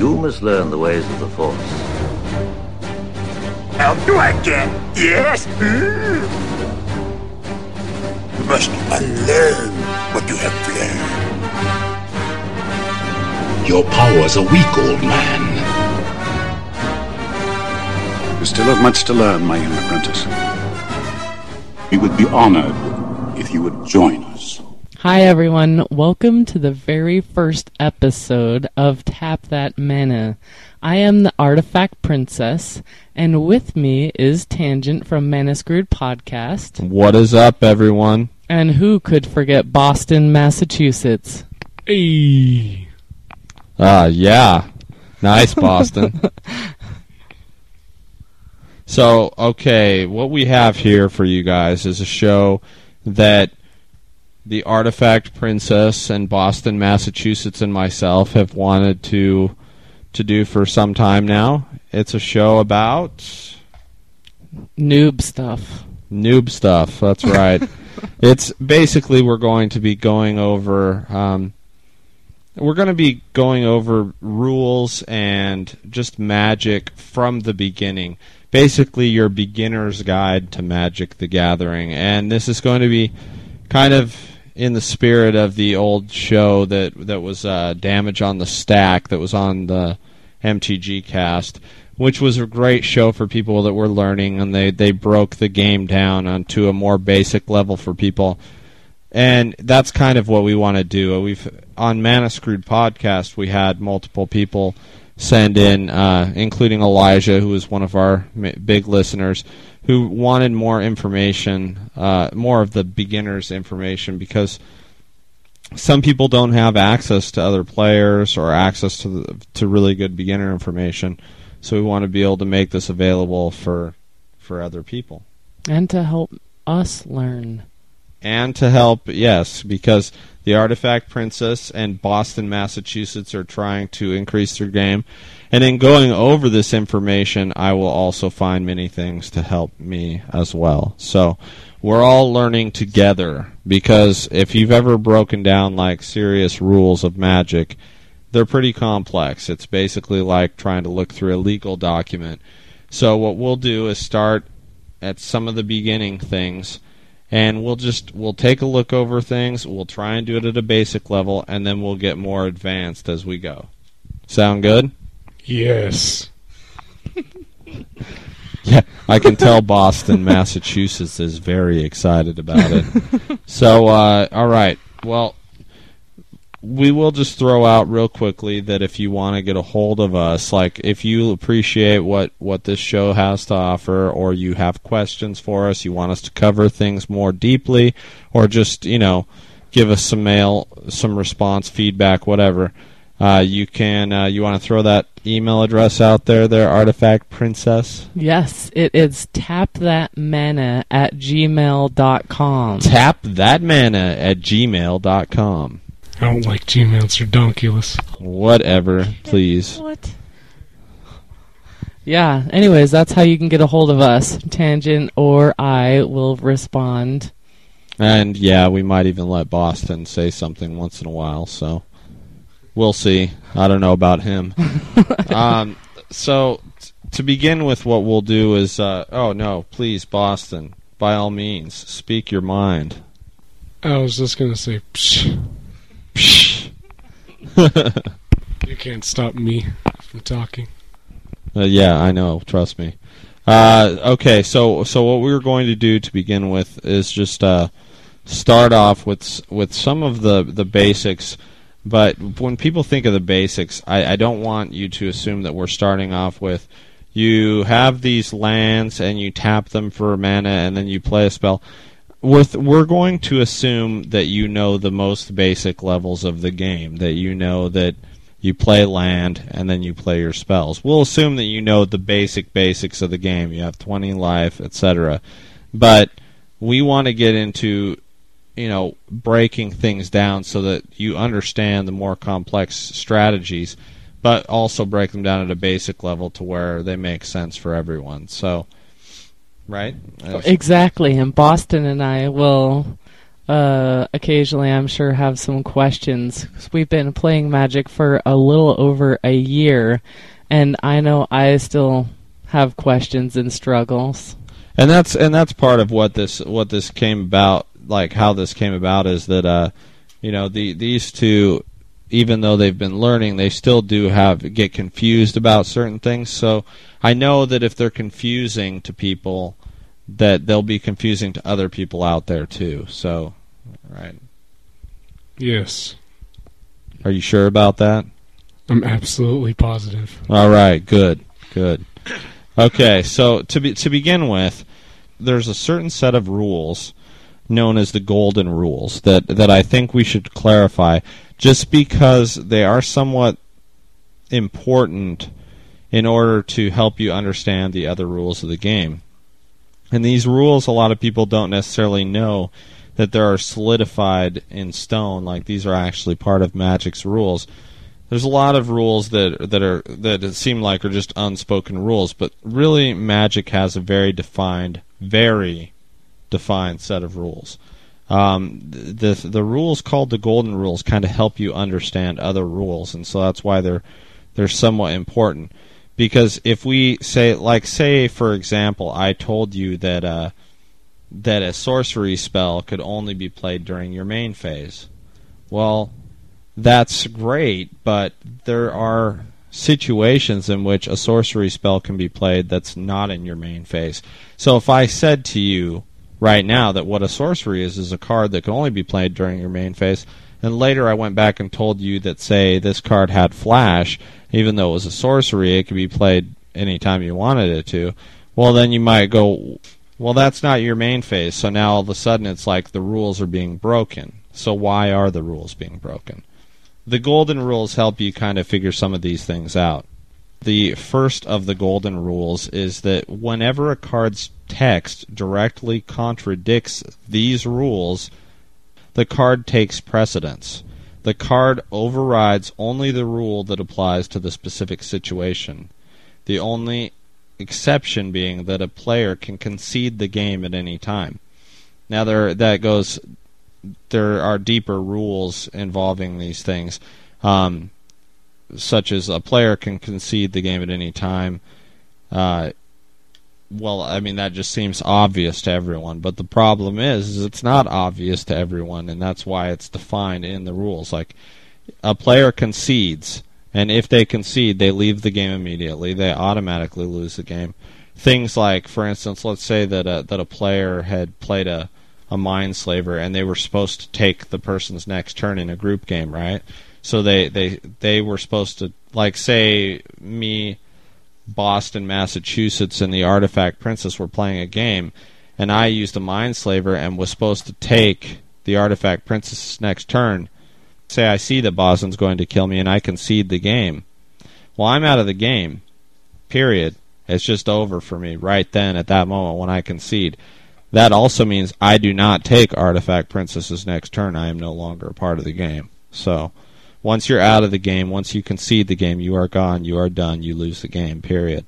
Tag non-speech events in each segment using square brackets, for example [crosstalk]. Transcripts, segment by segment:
You must learn the ways of the Force. How do I get? Yes? Mm. You must unlearn what you have learned. Your powers are weak, old man. You still have much to learn, my young apprentice. We would be honored if you would join us. Hi, everyone. Welcome to the very first episode of Tap That Mana. I am the Artifact Princess, and with me is Tangent from Mana Screwed Podcast. What is up, everyone? And who could forget Boston, Massachusetts? Hey. Ah, yeah. Nice, Boston. [laughs] so, okay, what we have here for you guys is a show that the Artifact Princess and Boston, Massachusetts, and myself have wanted to to do for some time now. It's a show about noob stuff. Noob stuff. That's right. [laughs] it's basically we're going to be going over. Um, we're going to be going over rules and just magic from the beginning. Basically, your beginner's guide to Magic the Gathering, and this is going to be kind of in the spirit of the old show that that was uh, Damage on the Stack that was on the MTG cast, which was a great show for people that were learning, and they they broke the game down onto a more basic level for people. And that's kind of what we want to do. We've on Mana Screwed podcast, we had multiple people send in, uh, including Elijah, who is one of our big listeners, who wanted more information, uh, more of the beginner's information, because some people don't have access to other players or access to the, to really good beginner information. So we want to be able to make this available for for other people and to help us learn. And to help, yes, because the Artifact Princess and Boston, Massachusetts are trying to increase their game. And in going over this information, I will also find many things to help me as well. So we're all learning together because if you've ever broken down like serious rules of magic, they're pretty complex. It's basically like trying to look through a legal document. So what we'll do is start at some of the beginning things and we'll just we'll take a look over things, we'll try and do it at a basic level and then we'll get more advanced as we go. Sound good? Yes. [laughs] Yeah, I can tell Boston, Massachusetts is very excited about it. [laughs] so, uh, all right. Well, we will just throw out real quickly that if you want to get a hold of us, like if you appreciate what what this show has to offer, or you have questions for us, you want us to cover things more deeply, or just you know give us some mail, some response, feedback, whatever. Uh, you can uh, you want to throw that email address out there there artifact princess yes it is tap that mana at gmail.com tap that mana at gmail.com i don't like gmail it's redonkulous whatever please what yeah anyways that's how you can get a hold of us tangent or i will respond and yeah we might even let boston say something once in a while so We'll see. I don't know about him. [laughs] um, so t- to begin with, what we'll do is, uh, oh no, please, Boston, by all means, speak your mind. I was just gonna say, psh. [laughs] You can't stop me from talking. Uh, yeah, I know. Trust me. Uh, okay, so so what we are going to do to begin with is just uh, start off with with some of the the basics but when people think of the basics, I, I don't want you to assume that we're starting off with you have these lands and you tap them for mana and then you play a spell. With we're going to assume that you know the most basic levels of the game, that you know that you play land and then you play your spells. We'll assume that you know the basic basics of the game. You have 20 life, etc. But we want to get into you know breaking things down so that you understand the more complex strategies but also break them down at a basic level to where they make sense for everyone so right exactly and boston and i will uh, occasionally, I'm sure, have some questions. We've been playing Magic for a little over a year, and I know I still have questions and struggles. and that's and that's part of what this what this came about like how this came about is that uh you know the these two even though they've been learning they still do have get confused about certain things so i know that if they're confusing to people that they'll be confusing to other people out there too so right Yes. are you sure about that I'm absolutely positive. All right, good, good. Okay, so to be, to begin with, there's a certain set of rules known as the golden rules that that I think we should clarify, just because they are somewhat important in order to help you understand the other rules of the game. And these rules, a lot of people don't necessarily know that they are solidified in stone. Like these are actually part of Magic's rules there's a lot of rules that that are that seem like are just unspoken rules, but really Magic has a very defined, very defined set of rules. Um, the the rules called the golden rules kind of help you understand other rules, and so that's why they're they're somewhat important. Because if we say, like, say for example, I told you that uh, that a sorcery spell could only be played during your main phase, well, that's great, but there are situations in which a sorcery spell can be played that's not in your main phase. So if I said to you right now that what a sorcery is is a card that can only be played during your main phase, and later I went back and told you that say this card had flash, even though it was a sorcery, it could be played anytime you wanted it to. Well, then you might go, well, that's not your main phase. So now all of a sudden it's like the rules are being broken. So why are the rules being broken? the golden rules help you kind of figure some of these things out. The first of the golden rules is that whenever a card's text directly contradicts these rules, the card takes precedence. The card overrides only the rule that applies to the specific situation. The only exception being that a player can concede the game at any time. Now there that goes there are deeper rules involving these things, um, such as a player can concede the game at any time. Uh, well, I mean that just seems obvious to everyone, but the problem is, is it's not obvious to everyone, and that's why it's defined in the rules. Like a player concedes, and if they concede, they leave the game immediately. They automatically lose the game. Things like, for instance, let's say that a, that a player had played a a Mindslaver and they were supposed to take the person's next turn in a group game, right? So they they they were supposed to like say me Boston, Massachusetts and the Artifact Princess were playing a game and I used a Mindslaver and was supposed to take the Artifact Princess's next turn. Say I see that Boston's going to kill me and I concede the game. Well, I'm out of the game. Period. It's just over for me right then at that moment when I concede. That also means I do not take Artifact Princess's next turn. I am no longer a part of the game. So, once you're out of the game, once you concede the game, you are gone. You are done. You lose the game. Period.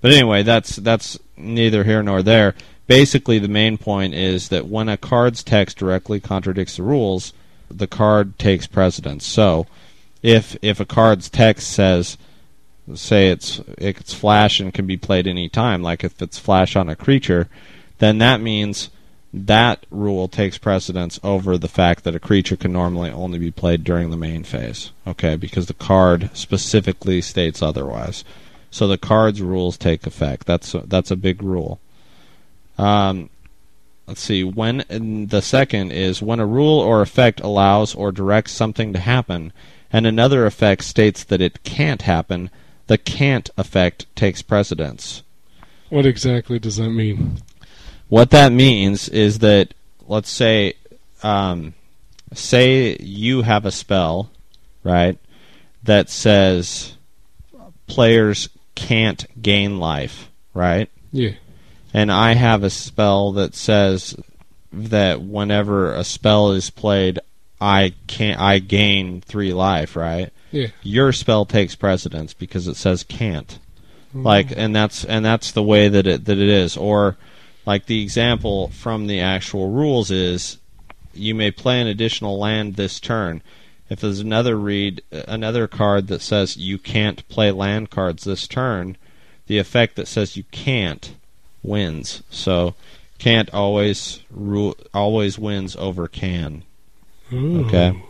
But anyway, that's that's neither here nor there. Basically, the main point is that when a card's text directly contradicts the rules, the card takes precedence. So, if if a card's text says, say it's it's flash and can be played any time, like if it's flash on a creature, then that means that rule takes precedence over the fact that a creature can normally only be played during the main phase. Okay, because the card specifically states otherwise. So the card's rules take effect. That's a, that's a big rule. Um, let's see. When the second is when a rule or effect allows or directs something to happen, and another effect states that it can't happen. The can't effect takes precedence. What exactly does that mean? What that means is that let's say um, say you have a spell, right, that says players can't gain life, right? Yeah. And I have a spell that says that whenever a spell is played, I can't I gain three life, right? Yeah. Your spell takes precedence because it says can't. Like, and that's and that's the way that it that it is. Or, like the example from the actual rules is, you may play an additional land this turn. If there's another read another card that says you can't play land cards this turn, the effect that says you can't wins. So can't always rule always wins over can. Hmm. Okay.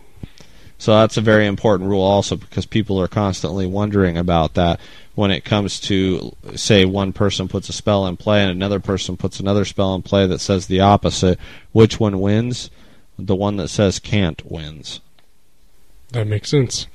So that's a very important rule also because people are constantly wondering about that when it comes to say one person puts a spell in play and another person puts another spell in play that says the opposite, which one wins? The one that says can't wins. That makes sense.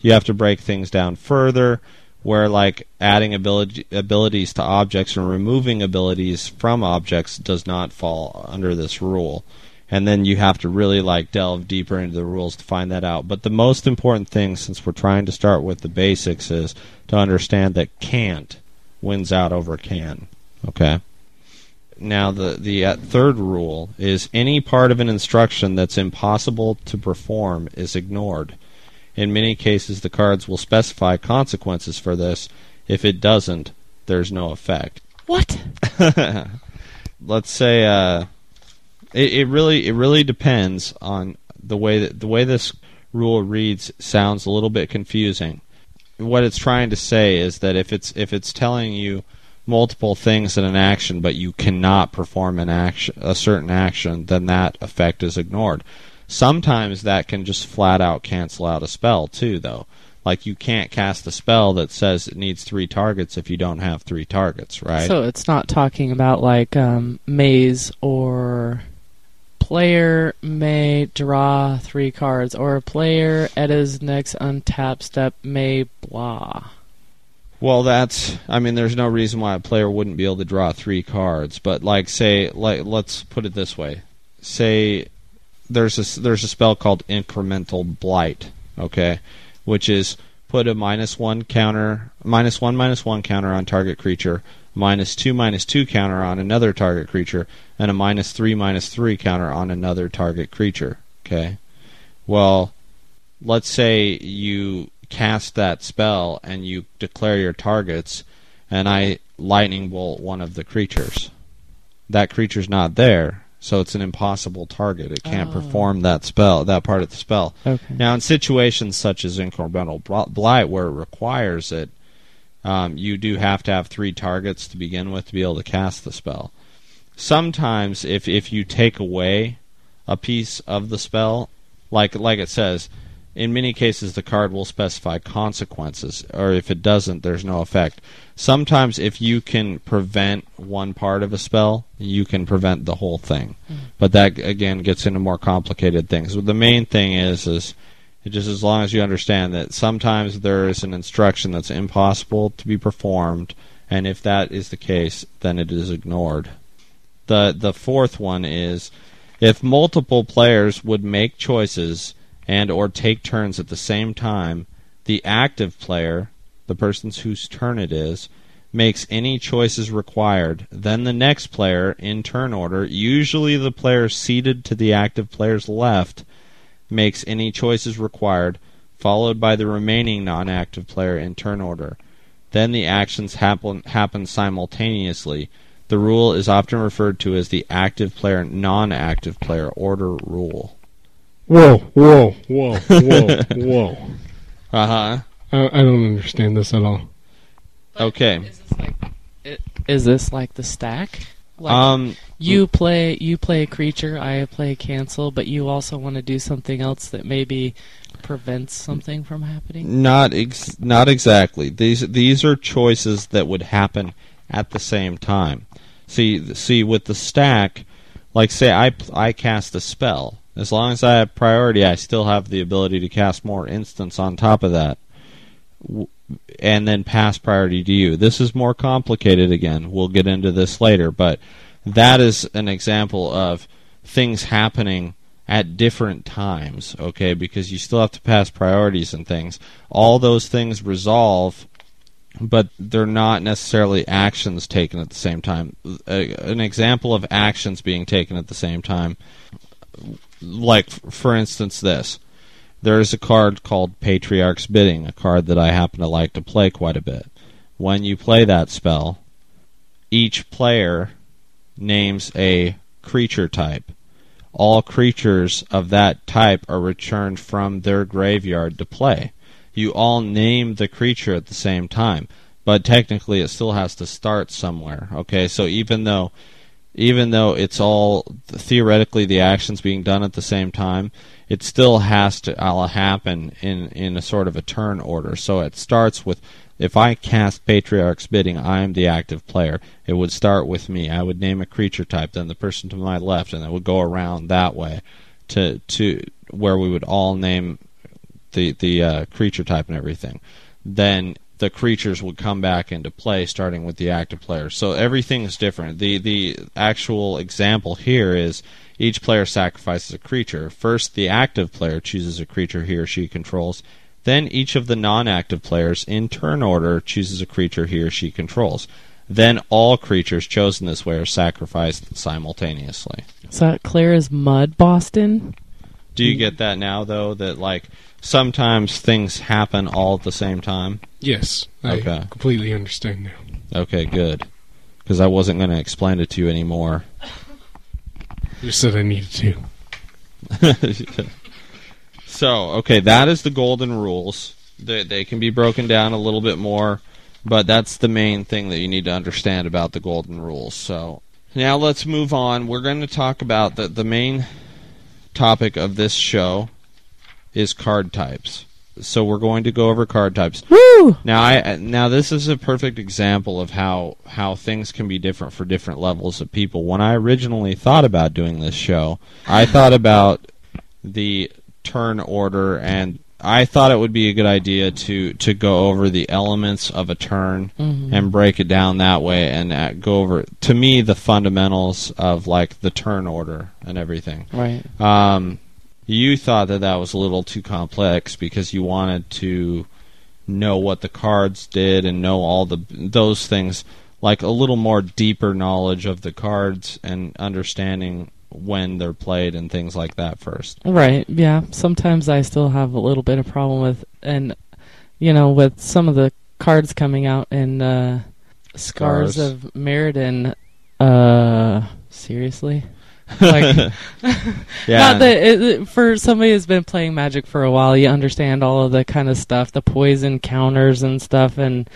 You have to break things down further where like adding ability, abilities to objects and removing abilities from objects does not fall under this rule and then you have to really like delve deeper into the rules to find that out. But the most important thing, since we're trying to start with the basics, is to understand that can't wins out over can. Okay. Now the the uh, third rule is any part of an instruction that's impossible to perform is ignored. In many cases, the cards will specify consequences for this. If it doesn't, there's no effect. What? [laughs] Let's say uh, it, it really it really depends on the way that the way this rule reads sounds a little bit confusing. What it's trying to say is that if it's if it's telling you multiple things in an action but you cannot perform an action a certain action, then that effect is ignored. Sometimes that can just flat out cancel out a spell too though. Like you can't cast a spell that says it needs three targets if you don't have three targets, right? So it's not talking about like um, maze or player may draw three cards, or a player at his next untap step may blah. Well, that's. I mean, there's no reason why a player wouldn't be able to draw three cards. But like, say, like, let's put it this way: say there's a there's a spell called incremental blight. Okay, which is put a minus one counter, minus one minus one counter on target creature, minus two minus two counter on another target creature, and a minus three minus three counter on another target creature. Okay. Well, let's say you cast that spell and you declare your targets, and I lightning bolt one of the creatures. That creature's not there, so it's an impossible target. It can't Oh. perform that spell, that part of the spell. Okay. Now, in situations such as incremental blight, where it requires it, um, you do have to have three targets to begin with to be able to cast the spell. Sometimes, if if you take away a piece of the spell, like like it says, in many cases the card will specify consequences, or if it doesn't, there's no effect. Sometimes, if you can prevent one part of a spell, you can prevent the whole thing. But that again gets into more complicated things. The main thing is is just as long as you understand that sometimes there is an instruction that's impossible to be performed, and if that is the case, then it is ignored. The the fourth one is if multiple players would make choices and or take turns at the same time, the active player, the person's whose turn it is, makes any choices required, then the next player in turn order, usually the player seated to the active player's left, makes any choices required, followed by the remaining non-active player in turn order. Then the actions happen happen simultaneously. The rule is often referred to as the active player non-active player order rule. Whoa, whoa, whoa, [laughs] whoa, whoa. Uh-huh. I, I don't understand this at all. Okay. Is this like, i- is this like the stack? Like Um you play you play a creature, I play a cancel, but you also want to do something else that maybe prevents something from happening. Not ex- not exactly. These these are choices that would happen at the same time. See see with the stack, like say I I cast a spell. As long as I have priority, I still have the ability to cast more instants on top of that. And then pass priority to you. This is more complicated again. We'll get into this later, but that is an example of things happening at different times, okay? Because you still have to pass priorities and things. All those things resolve, but they're not necessarily actions taken at the same time. A, an example of actions being taken at the same time, like, for instance, this. There is a card called Patriarch's Bidding, a card that I happen to like to play quite a bit. When you play that spell, each player names a creature type. all creatures of that type are returned from their graveyard to play. You all name the creature at the same time, but technically it still has to start somewhere. Okay, so even though even though it's all theoretically the actions being done at the same time, it still has to uh, happen in in a sort of a turn order. So it starts with if I cast Patriarch's Bidding, I am the active player. It would start with me. I would name a creature type, then the person to my left, and it would go around that way to to where we would all name the the uh, creature type and everything. Then the creatures would come back into play, starting with the active player. So everything is different. The the actual example here is each player sacrifices a creature. First, the active player chooses a creature he or she controls. Then each of the non-active players, in turn order, chooses a creature he or she controls. Then all creatures chosen this way are sacrificed simultaneously. So that clear as mud, Boston. Do you get that now, though? That like sometimes things happen all at the same time. Yes, I Okay. completely understand now. Okay, good. Because I wasn't going to explain it to you anymore. You said I needed to. [laughs] so, okay, that is the golden rules. They, they can be broken down a little bit more, but that's the main thing that you need to understand about the golden rules. So, now let's move on. We're going to talk about the, the main topic of this show is card types. So, we're going to go over card types. Woo! Now, I now this is a perfect example of how how things can be different for different levels of people. When I originally thought about doing this show, I thought about the turn order, and I thought it would be a good idea to to go over the elements of a turn and break it down that way, and uh, go over to me the fundamentals of like the turn order and everything. Right. Um, you thought that that was a little too complex because you wanted to know what the cards did and know all the those things like a little more deeper knowledge of the cards and understanding when they're played and things like that first. Right. Yeah. Sometimes I still have a little bit of problem with, and you know, with some of the cards coming out in uh, Scars Scars. of Mirrodin. Uh, seriously. Like, [laughs] Yeah. not that it, it- for somebody who's been playing Magic for a while, you understand all of the kind of stuff, the poison counters and stuff, and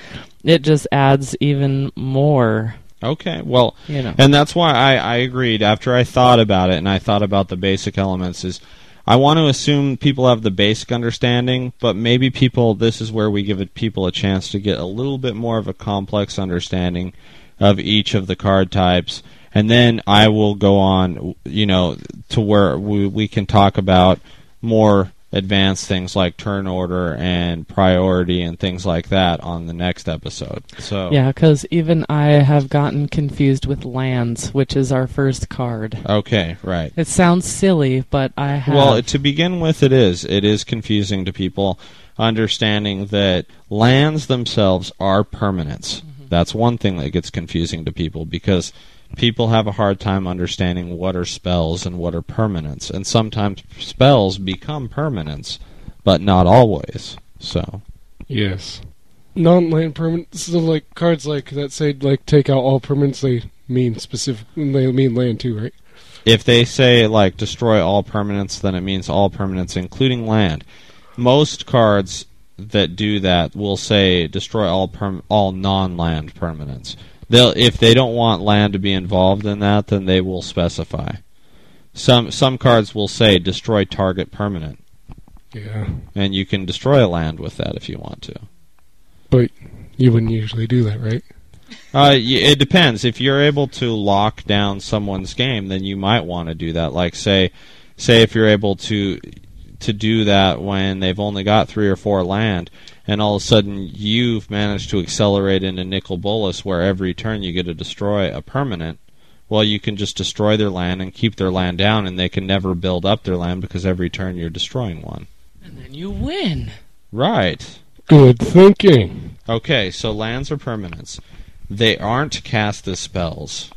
it just adds even more. okay. Well, You know. And that's why I, I agreed after I thought about it and I thought about the basic elements is I want to assume people have the basic understanding, but maybe people this is where we give it people a chance to get a little bit more of a complex understanding of each of the card types. And then I will go on, you know, to where we, we can talk about more advanced things like turn order and priority and things like that on the next episode. So Yeah, because even I have gotten confused with lands, which is our first card. okay, right. It sounds silly, but I have. Well, to begin with, it is. It is confusing to people understanding that lands themselves are permanents. Mm-hmm. That's one thing that gets confusing to people because people have a hard time understanding what are spells and what are permanents. And sometimes spells become permanents, but not always. So, Yes. Non-land permanents, so like cards like that say like take out all permanents. They mean specific. They mean land too, right? if they say like destroy all permanents, then it means all permanents, including land. Most cards that do that will say destroy all perm- all non-land permanents. They'll if they don't want land to be involved in that, then they will specify. Some some cards will say destroy target permanent, Yeah, and you can destroy a land with that if you want to. but you wouldn't usually do that, right? Uh, it depends. If you're able to lock down someone's game, then you might want to do that. Like say, say if you're able to to do that when they've only got three or four land, and all of a sudden you've managed to accelerate into Nicol Bolas, where every turn you get to destroy a permanent. Well, you can just destroy their land and keep their land down, and they can never build up their land because every turn you're destroying one. and then you win. Right. Good thinking. Okay, so lands are permanents. They aren't cast as spells.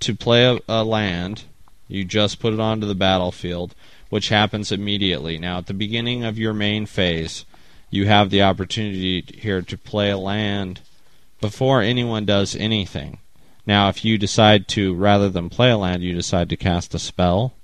To play a, a land, you just put it onto the battlefield, which happens immediately. Now, at the beginning of your main phase, you have the opportunity here to play a land before anyone does anything. Now, if you decide to, rather than play a land, you decide to cast a spell,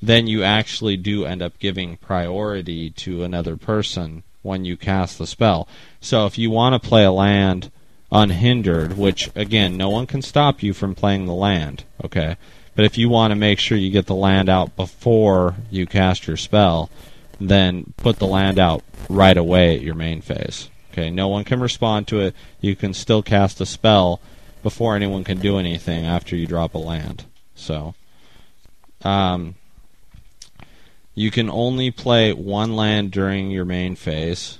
then you actually do end up giving priority to another person when you cast the spell. So if you want to play a land unhindered, which again, no one can stop you from playing the land, okay? But if you want to make sure you get the land out before you cast your spell, then put the land out right away at your main phase. Okay, no one can respond to it. You can still cast a spell before anyone can do anything after you drop a land. So, um, you can only play one land during your main phase,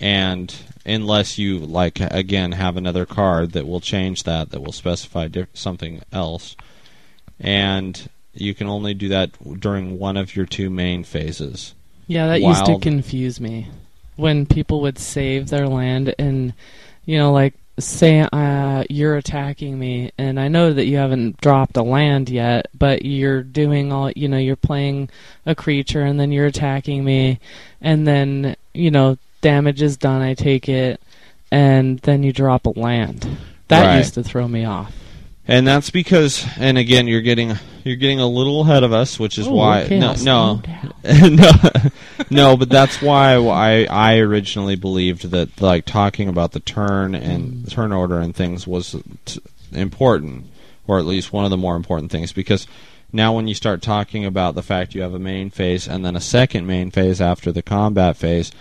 and unless you like again have another card that will change that, that will specify something else, and you can only do that during one of your two main phases. Yeah, that used to confuse me when people would save their land and you know like say uh, you're attacking me and I know that you haven't dropped a land yet, but you're doing all you know you're playing a creature and then you're attacking me and then you know damage is done I take it and then you drop a land. That Right. used to throw me off. And that's because, and again, you're getting you're getting a little ahead of us, which is Oh, why okay, no no [laughs] no no, but that's why I I originally believed that like talking about the turn and Mm. turn order and things was t- important, or at least one of the more important things, because now when you start talking about the fact you have a main phase and then a second main phase after the combat phase.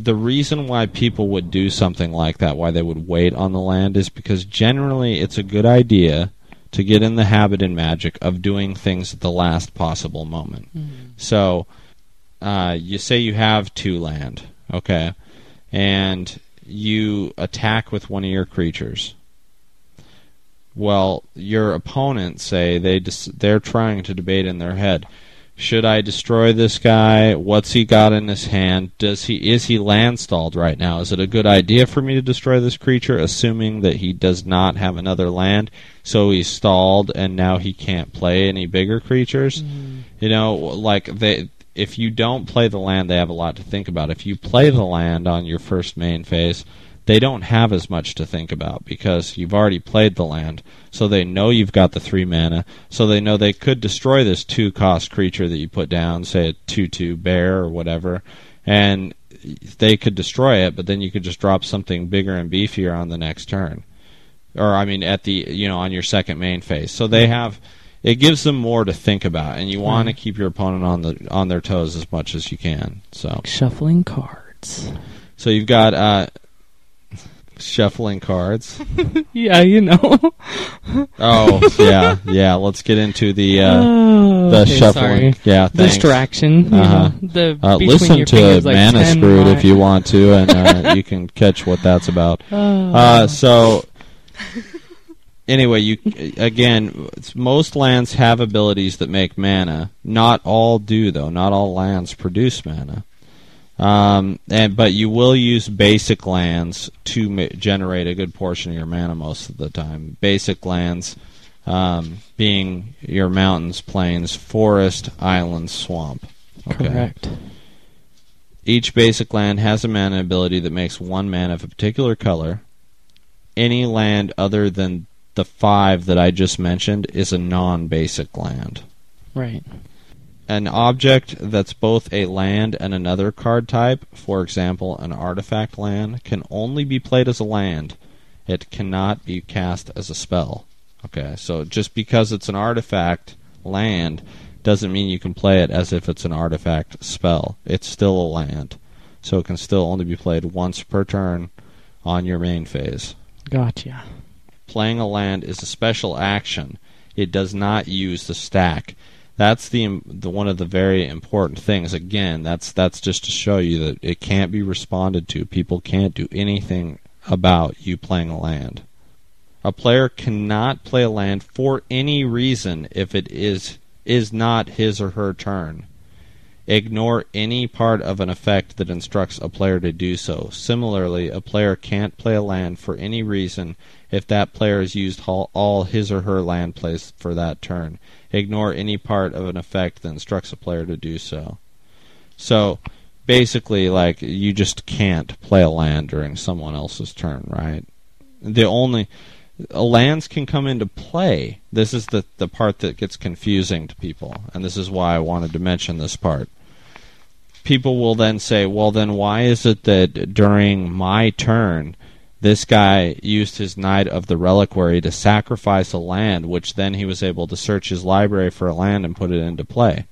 The reason why people would do something like that, why they would wait on the land, is because generally it's a good idea to get in the habit in Magic of doing things at the last possible moment. So, uh, you say you have two land, okay, and you attack with one of your creatures. Well, your opponents say they dis- they're trying to debate in their head. Should I destroy this guy? What's he got in his hand? Does he is he land stalled right now? Is it a good idea for me to destroy this creature, assuming that he does not have another land, so he's stalled and now he can't play any bigger creatures? Mm-hmm. You know, like they if you don't play the land, they have a lot to think about. If you play the land on your first main phase, they don't have as much to think about because you've already played the land. So they know you've got the three mana. So they know they could destroy this two cost creature that you put down, say a two two bear or whatever, and they could destroy it. But then you could just drop something bigger and beefier on the next turn, or I mean at the you know on your second main phase. So they have. It gives them more to think about, and you want to keep your opponent on the on their toes as much as you can. So, Shuffling cards. so you've got uh, shuffling cards. [laughs] Yeah, you know. [laughs] Oh yeah, yeah. Let's get into the uh, Oh, the okay, shuffling. sorry. Yeah, thanks. Distraction. Uh-huh. know, the Uh, listen to like Mana Screwed if you want to, and uh, [laughs] you can catch what that's about. Oh. Uh, so anyway, you again, most lands have abilities that make mana. Not all do, though. Not all lands produce mana. Um, and but you will use basic lands to ma- generate a good portion of your mana most of the time. Basic lands um, being your mountains, plains, forest, islands, swamp. Okay. Correct. Each basic land has a mana ability that makes one mana of a particular color. Any land other than the five that I just mentioned is a non basic land. Right. An object that's both a land and another card type, for example, an artifact land, can only be played as a land. It cannot be cast as a spell. Okay, so just because it's an artifact land doesn't mean you can play it as if it's an artifact spell. It's still a land. So it can still only be played once per turn on your main phase. Gotcha. Playing a land is a special action. It does not use the stack. That's the, the one of the very important things. Again, that's that's just to show you that it can't be responded to. People can't do anything about you playing a land. A player cannot play a land for any reason if it is is not his or her turn. Ignore any part of an effect that instructs a player to do so. Similarly, a player can't play a land for any reason if that player has used all, all his or her land plays for that turn. Ignore any part of an effect that instructs a player to do so. So, basically, like, you just can't play a land during someone else's turn, right? The only uh, lands can come into play. This is the the part that gets confusing to people, and this is why I wanted to mention this part. People will then say, "Well, then why is it that during my turn, this guy used his Knight of the Reliquary to sacrifice a land, which then he was able to search his library for a land and put it into play?"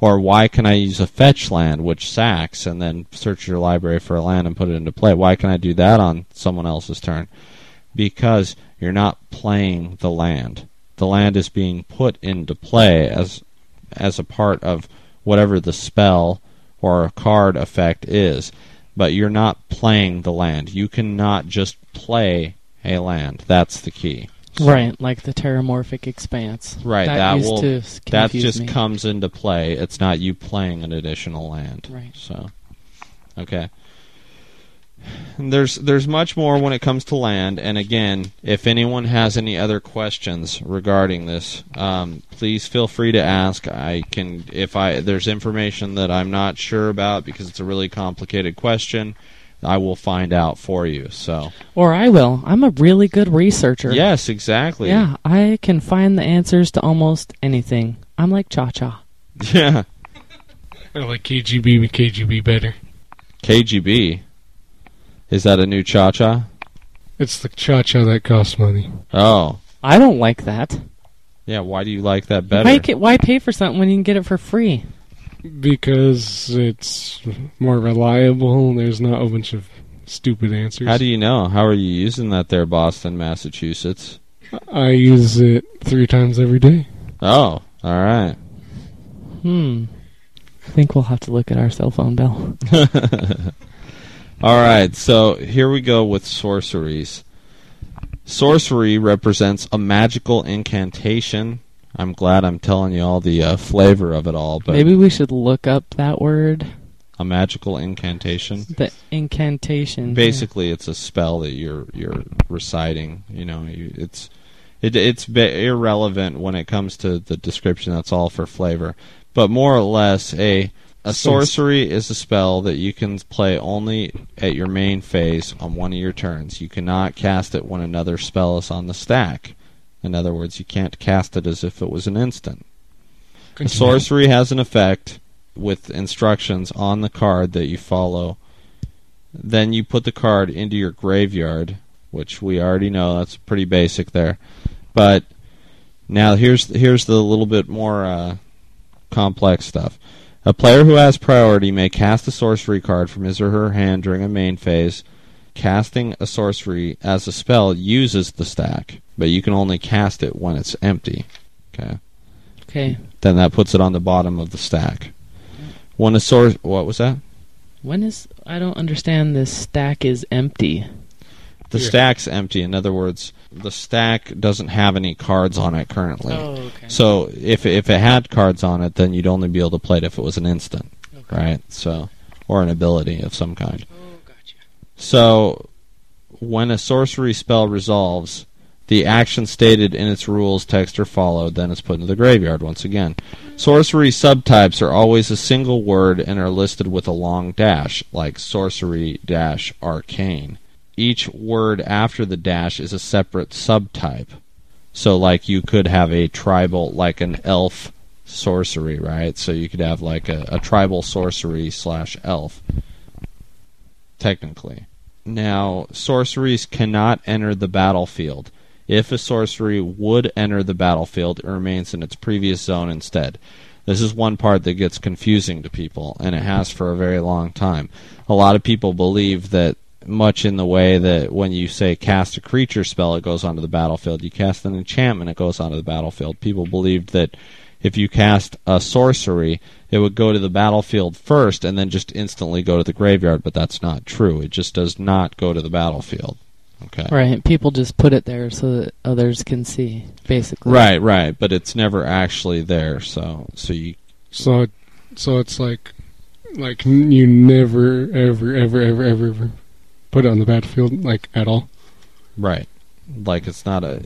Or why can I use a fetch land, which sacks, and then search your library for a land and put it into play? Why can I do that on someone else's turn? Because you're not playing the land. The land is being put into play as as a part of whatever the spell or card effect is. But you're not playing the land. You cannot just play a land. That's the key. Right, like the terramorphic expanse. Right, That, that, will that just me. comes into play. It's not you playing an additional land. Right. So, okay. And There's there's much more when it comes to land, and again, if anyone has any other questions regarding this, um, please feel free to ask. I can if I there's information that I'm not sure about because it's a really complicated question, I will find out for you. So Or I will. I'm a really good researcher. yes, exactly. Yeah, I can find the answers to almost anything. I'm like Cha Cha. [laughs] yeah. I like KGB, but KGB better. KGB. Is that a new cha cha? It's the cha cha that costs money. Oh. I don't like that. Yeah, why do you like that better? Why, why pay for something when you can get it for free? Because it's more reliable and there's not a bunch of stupid answers. How do you know? How are you using that there, Boston, Massachusetts? I use it three times every day. Oh, all right. Hmm. I think we'll have to look at our cell phone bill. [laughs] All right, so here we go with sorceries. Sorcery represents a magical incantation. I'm glad I'm telling you all the uh, flavor of it all, but Maybe we should look up that word. a magical incantation. The incantation. Basically, it's a spell that you're you're reciting. You know, you, it's it, it's irrelevant when it comes to the description. That's all for flavor. But more or less, a a sorcery is a spell that you can play only at your main phase on one of your turns. You cannot cast it when another spell is on the stack. In other words, you can't cast it as if it was an instant. A sorcery has an effect with instructions on the card that you follow. Then you put the card into your graveyard, which we already know that's pretty basic there. But now here's here's the little bit more uh, complex stuff. A player who has priority may cast a sorcery card from his or her hand during a main phase. Casting a sorcery as a spell uses the stack, but you can only cast it when it's empty. Okay Okay. then that puts it on the bottom of the stack. When a source, what was that? When is. I don't understand this stack is empty. The Yeah. stack's empty. In other words, the stack doesn't have any cards on it currently. Oh, okay. So if if it had cards on it, then you'd only be able to play it if it was an instant, right? So or an ability of some kind. Oh, gotcha. So when a sorcery spell resolves, the action stated in its rules text are followed, then it's put into the graveyard once again. Sorcery subtypes are always a single word and are listed with a long dash, like sorcery dash arcane. Each word after the dash is a separate subtype. So like you could have a tribal like an elf sorcery, right? So you could have like a, a tribal sorcery slash elf. Technically. Now, sorceries cannot enter the battlefield. If a sorcery would enter the battlefield, it remains in its previous zone instead. This is one part that gets confusing to people, and it has for a very long time. A lot of people believe that, much in the way that when you say cast a creature spell, it goes onto the battlefield. You cast an enchantment, it goes onto the battlefield. People believed that if you cast a sorcery, it would go to the battlefield first and then just instantly go to the graveyard, but that's not true. It just does not go to the battlefield. Okay. Right. People just put it there so that others can see, basically. Right, right, but it's never actually there. So, so you So, so it's like, like you never, ever, ever, ever, ever, ever put it on the battlefield, like at all. right, like it's not a.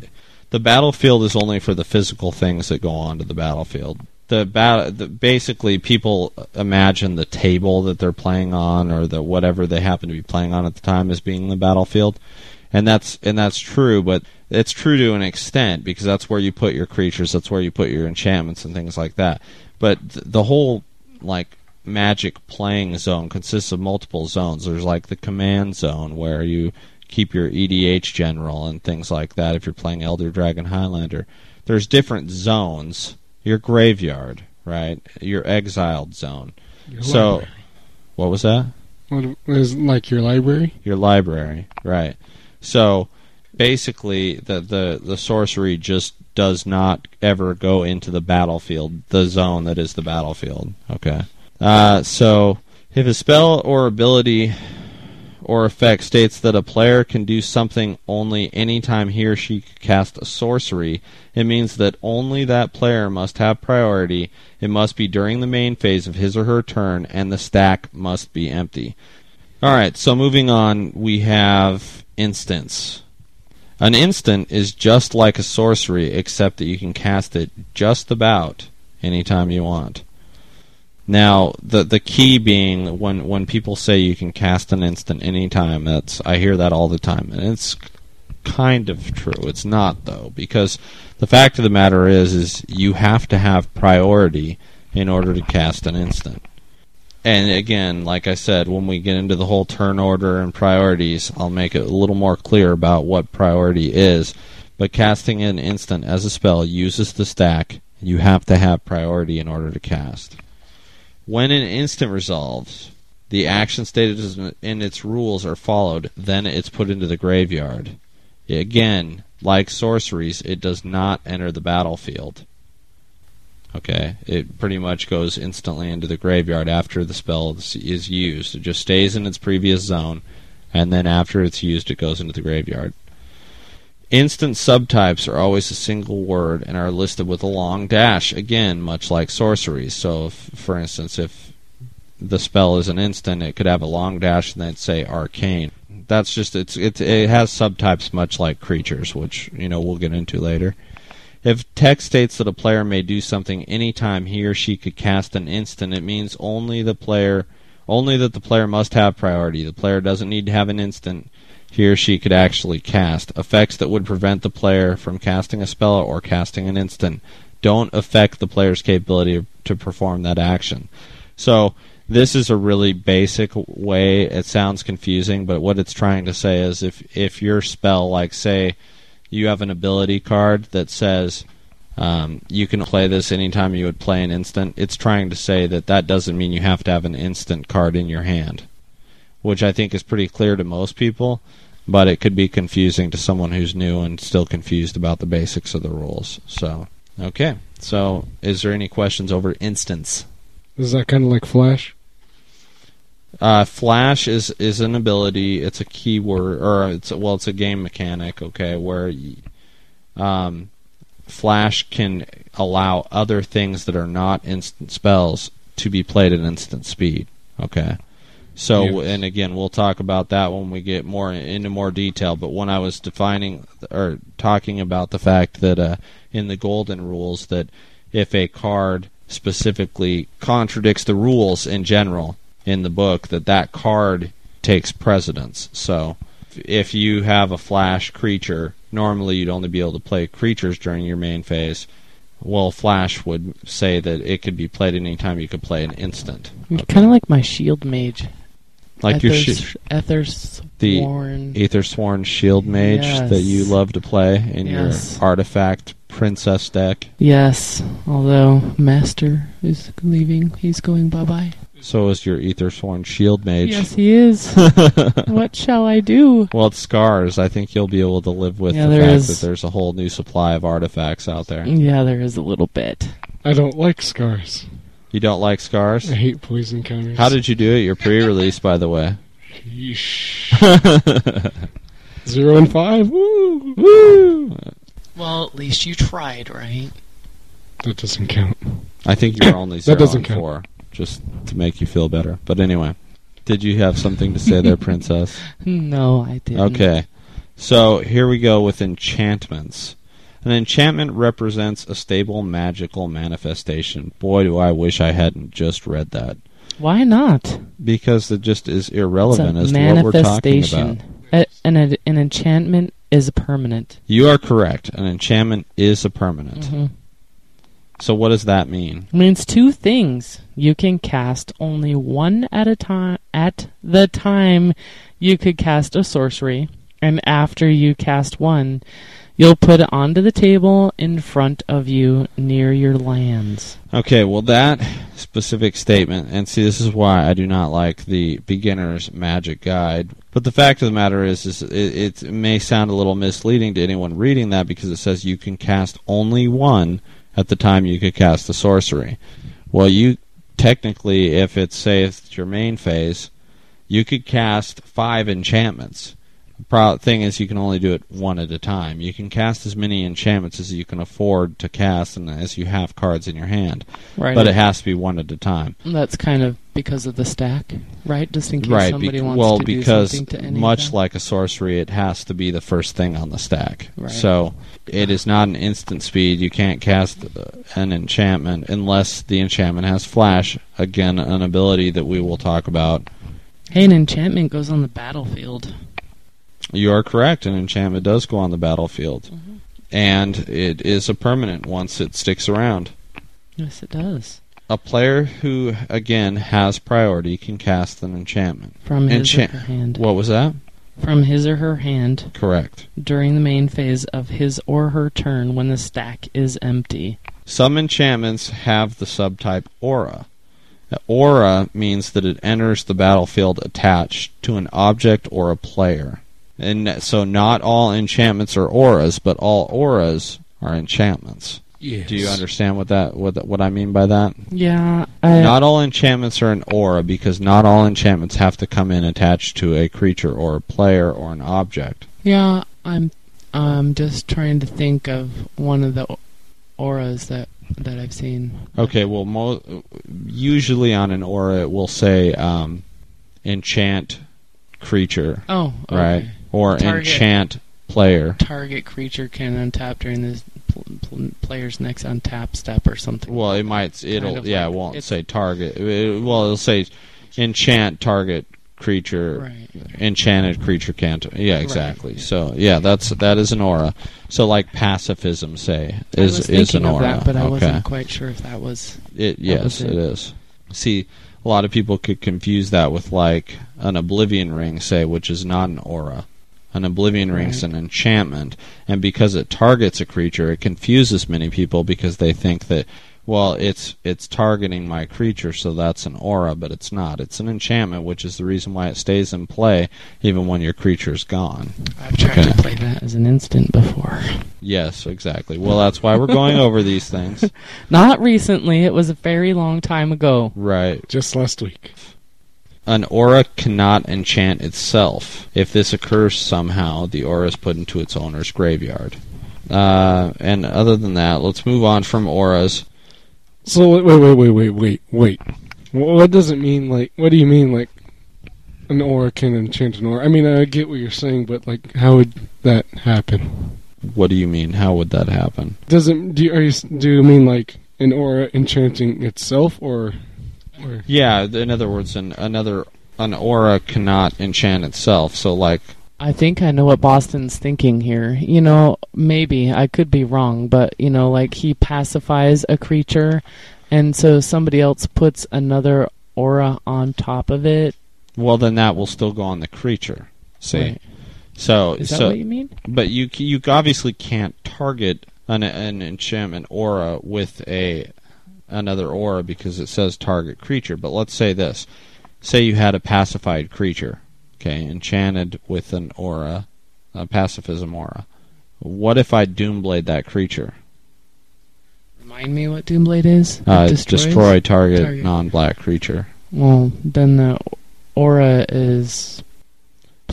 The battlefield is only for the physical things that go onto the battlefield. The bat, the, basically, people imagine the table that they're playing on, or the whatever they happen to be playing on at the time, as being the battlefield, and that's and that's true. But it's true to an extent because that's where you put your creatures, that's where you put your enchantments and things like that. But th- the whole like magic playing zone consists of multiple zones. There's like the command zone where you keep your EDH general and things like that if you're playing Elder Dragon Highlander. There's different zones. Your graveyard, right? Your exiled zone. Your So, library. what was that? what is like your library? Your library, right? So basically, the the the sorcery just does not ever go into the battlefield, the zone that is the battlefield. Okay. Uh, so if a spell or ability or effect states that a player can do something only anytime he or she cast a sorcery, it means that only that player must have priority. It must be during the main phase of his or her turn, and the stack must be empty. All right, so moving on, we have instants. An instant is just like a sorcery, except that you can cast it just about anytime you want. Now, the the key being when when people say you can cast an instant anytime, that's I hear that all the time, and it's kind of true. It's not though, because the fact of the matter is, is you have to have priority in order to cast an instant. And again, like I said, when we get into the whole turn order and priorities, I'll make it a little more clear about what priority is. But casting an instant as a spell uses the stack. You have to have priority in order to cast. When an instant resolves, the action stated in its rules are followed, then it's put into the graveyard. Again, like sorceries, it does not enter the battlefield. Okay, it pretty much goes instantly into the graveyard after the spell is- is used. It just stays in its previous zone, and then after it's used, it goes into the graveyard. Instant subtypes are always a single word and are listed with a long dash, again, much like sorceries. So, if, for instance, if the spell is an instant, it could have a long dash and then say arcane. That's just it's it, it has subtypes much like creatures, which you know we'll get into later. If text states that a player may do something anytime he or she could cast an instant, it means only the player only that the player must have priority. The player doesn't need to have an instant he or she could actually cast. Effects that would prevent the player from casting a spell or casting an instant don't affect the player's capability to perform that action. So this is a really basic way. It sounds confusing, but what it's trying to say is if if your spell, like say, you have an ability card that says um, you can play this anytime you would play an instant. It's trying to say that that doesn't mean you have to have an instant card in your hand, which I think is pretty clear to most people, but it could be confusing to someone who's new and still confused about the basics of the rules. So, okay. So, is there any questions over instants? Is that kind of like Flash? Uh, Flash is is an ability. It's a keyword, or it's a, well, it's a game mechanic. Okay, where um, Flash can allow other things that are not instant spells to be played at instant speed. Okay, so Yes. and again, we'll talk about that when we get more into more detail. But when I was defining or talking about the fact that uh, in the Golden Rules that if a card specifically contradicts the rules in general in the book that that card takes precedence. So if you have a flash creature, normally you'd only be able to play creatures during your main phase. Well, Flash would say that it could be played anytime you could play an instant. Kind of like my shield mage. Like your Ether's, sh- Ether's the Sworn. Aethersworn Shield Mage Yes. that you love to play in Yes. your artifact princess deck. Yes, although Master is leaving. He's going bye bye. So is your Aethersworn Shield Mage. Yes, he is. [laughs] what shall I do? Well, it's scars. I think you'll be able to live with Yeah, the there fact is- that there's a whole new supply of artifacts out there. Yeah, there is a little bit. I don't like scars. You don't like scars? I hate poison counters. How did you do it? Your pre-release, by the way. Yeesh. [laughs] Zero and five. Woo! Woo! Well, at least you tried, right? That doesn't count. I think you were only zero doesn't and count. four, just to make you feel better. But anyway, did you have something to say there, [laughs] Princess? No, I didn't. Okay. So here we go with enchantments. An enchantment represents a stable magical manifestation. Boy, do I wish I hadn't just read that. Why not? Because it just is irrelevant as to what we're talking about. A, an, an enchantment is a permanent. You are correct. An enchantment is a permanent. hmm So what does that mean? It means two things. You can cast only one at a time. At the time, you could cast a sorcery, and after you cast one, you'll put it onto the table in front of you near your lands. Okay, well that specific statement, and see, this is why I do not like the beginner's magic guide. But the fact of the matter is, is it, it may sound a little misleading to anyone reading that because it says you can cast only one at the time you could cast the sorcery. Well, you technically, if it's say it's your main phase, you could cast five enchantments. Pro- thing is, you can only do it one at a time. You can cast as many enchantments as you can afford to cast, and as you have cards in your hand. Right. But it has to be one at a time. That's kind of because of the stack, right? Just in case right. somebody wants well, to do because something to any much like a sorcery, it has to be the first thing on the stack. Right. So it is not an instant speed. You can't cast uh, an enchantment unless the enchantment has flash. Again, an ability that we will talk about. Hey, an enchantment goes on the battlefield. You are correct. An enchantment does go on the battlefield, Mm-hmm. and it is a permanent once it sticks around. Yes, it does. A player who, again, has priority can cast an enchantment. From his Enchant- or her hand. What was that? From his or her hand Correct. during the main phase of his or her turn when the stack is empty. Some enchantments have the subtype aura. Aura means that it enters the battlefield attached to an object or a player. And so not all enchantments are auras, but all auras are enchantments. Yes. Do you understand what that what what I mean by that? Yeah, I, Not all enchantments are an aura because not all enchantments have to come in attached to a creature or a player or an object. yeah. I'm, I'm just trying to think of one of the auras that that I've seen. Okay, well, mo- usually on an aura it will say um, enchant creature, Oh, okay. right? Or Target. enchant player. Target creature can untap during this pl- pl- player's next untap step or something. Well, it might. It'll. Kind of yeah, like- it won't say target. It- well, it'll say enchant target creature. right. Enchanted creature can't. Yeah, exactly. So yeah, that's that is an aura. So like pacifism, say, is is an aura. that, but I okay. wasn't quite sure if that was. It yes, was it it. is. See, a lot of people could confuse that with like an oblivion ring, say, which is not an aura. An oblivion ring is Right. an enchantment, and because it targets a creature, it confuses many people because they think that well, it's it's targeting my creature, so that's an aura, but it's not. It's an enchantment, which is the reason why it stays in play even when your creature's gone. I've tried Okay. to play that as an instant before. Yes, exactly. Well, that's why we're going over these things. [laughs] Not recently. It was a very long time ago. Right. Just last week. An aura cannot enchant itself. If this occurs somehow, the aura is put into its owner's graveyard. Uh, and other than that, let's move on from auras. So wait, wait, wait, wait, wait, wait, wait. What does it mean? Like, what do you mean? Like, an aura can enchant an aura? I mean, I get what you're saying, but like, how would that happen? What do you mean? How would that happen? Does it? Do you, are you? Do you mean like an aura enchanting itself, or? Or Yeah, in other words, an, another an aura cannot enchant itself. So, like, I think I know what Boston's thinking here. You know, maybe I could be wrong, but you know, like he pacifies a creature, and so somebody else puts another aura on top of it. well, then that will still go on the creature. See, Right. so Is that so what you mean? But you you obviously can't target an an enchantment aura with a another aura because it says target creature. But let's say this: say you had a pacified creature, okay, enchanted with an aura, a pacifism aura. What if I doomblade that creature? Remind me what Doomblade is. Uh, destroy target, Target. non-black creature. Well, then the aura is.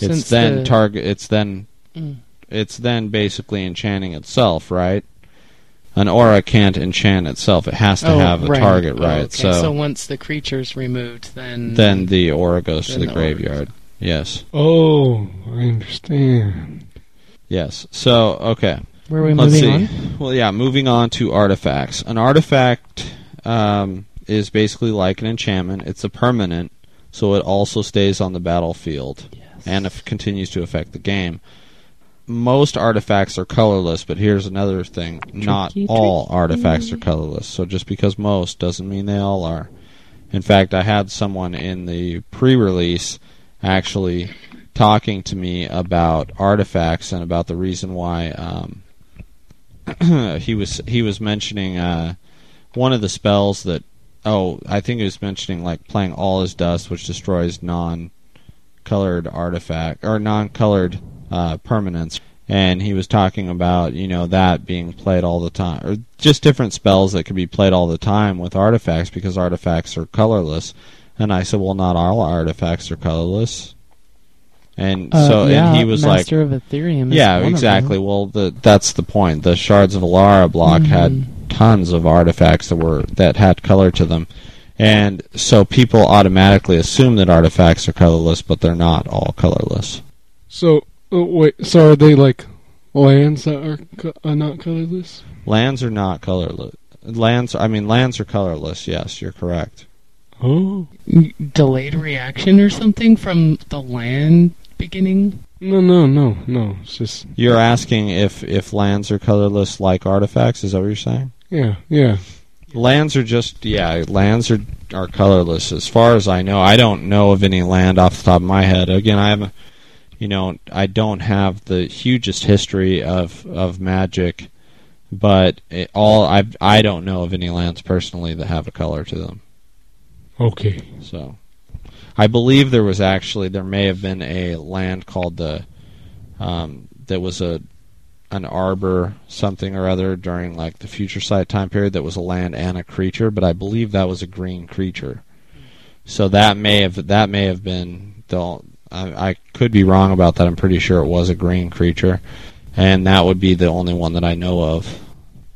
It's then the- target. It's then Mm. it's then basically enchanting itself, right? An aura can't enchant itself; it has to Oh, have a right. target, Oh, right? okay. so once the creature's removed, then then the aura goes to Then the the aura graveyard. Yes, oh, I understand. yes. So okay, where are we let's moving see. on? Well, yeah, moving on to artifacts. An artifact um, is basically like an enchantment. It's a permanent, so it also stays on the battlefield Yes. and if continues to affect the game. Most artifacts are colorless, but here's another thing: not Tricky, all tricky. artifacts are colorless. So just because most doesn't mean they all are. In fact, I had someone in the pre-release actually talking to me about artifacts and about the reason why um, [clears throat] he was he was mentioning uh, one of the spells that oh I think he was mentioning like playing all is dust, which destroys non-colored artifact or non-colored uh, permanents. And he was talking about you know that being played all the time, or just different spells that could be played all the time with artifacts because artifacts are colorless. And I said, well, not all artifacts are colorless. And Uh, so yeah, and he was like, Master of Etherium. Is yeah, one of exactly. them. Well, the, that's the point. The shards of Alara block Mm-hmm. had tons of artifacts that were that had color to them, and so people automatically assume that artifacts are colorless, but they're not all colorless. So oh, wait, so are they like lands that are, co- are not colorless? Lands are not colorless. Lands, I mean, lands are colorless. Yes, you're correct. Oh mm, delayed reaction or something from the land beginning. no, no, no, no. It's just You're asking if if lands are colorless like artifacts. Is that what you're saying? yeah, yeah. Lands are just yeah, lands are are colorless as far as I know. I don't know of any land off the top of my head. Again, I haven't you know, I don't have the hugest history of of magic, but it, all I I don't know of any lands personally that have a color to them. Okay. So, I believe there was actually there may have been a land called the um, that was a an arbor something or other during like the future sight time period that was a land and a creature, but I believe that was a green creature. So that may have that may have been the I, I could be wrong about that. I'm pretty sure it was a green creature, and that would be the only one that I know of.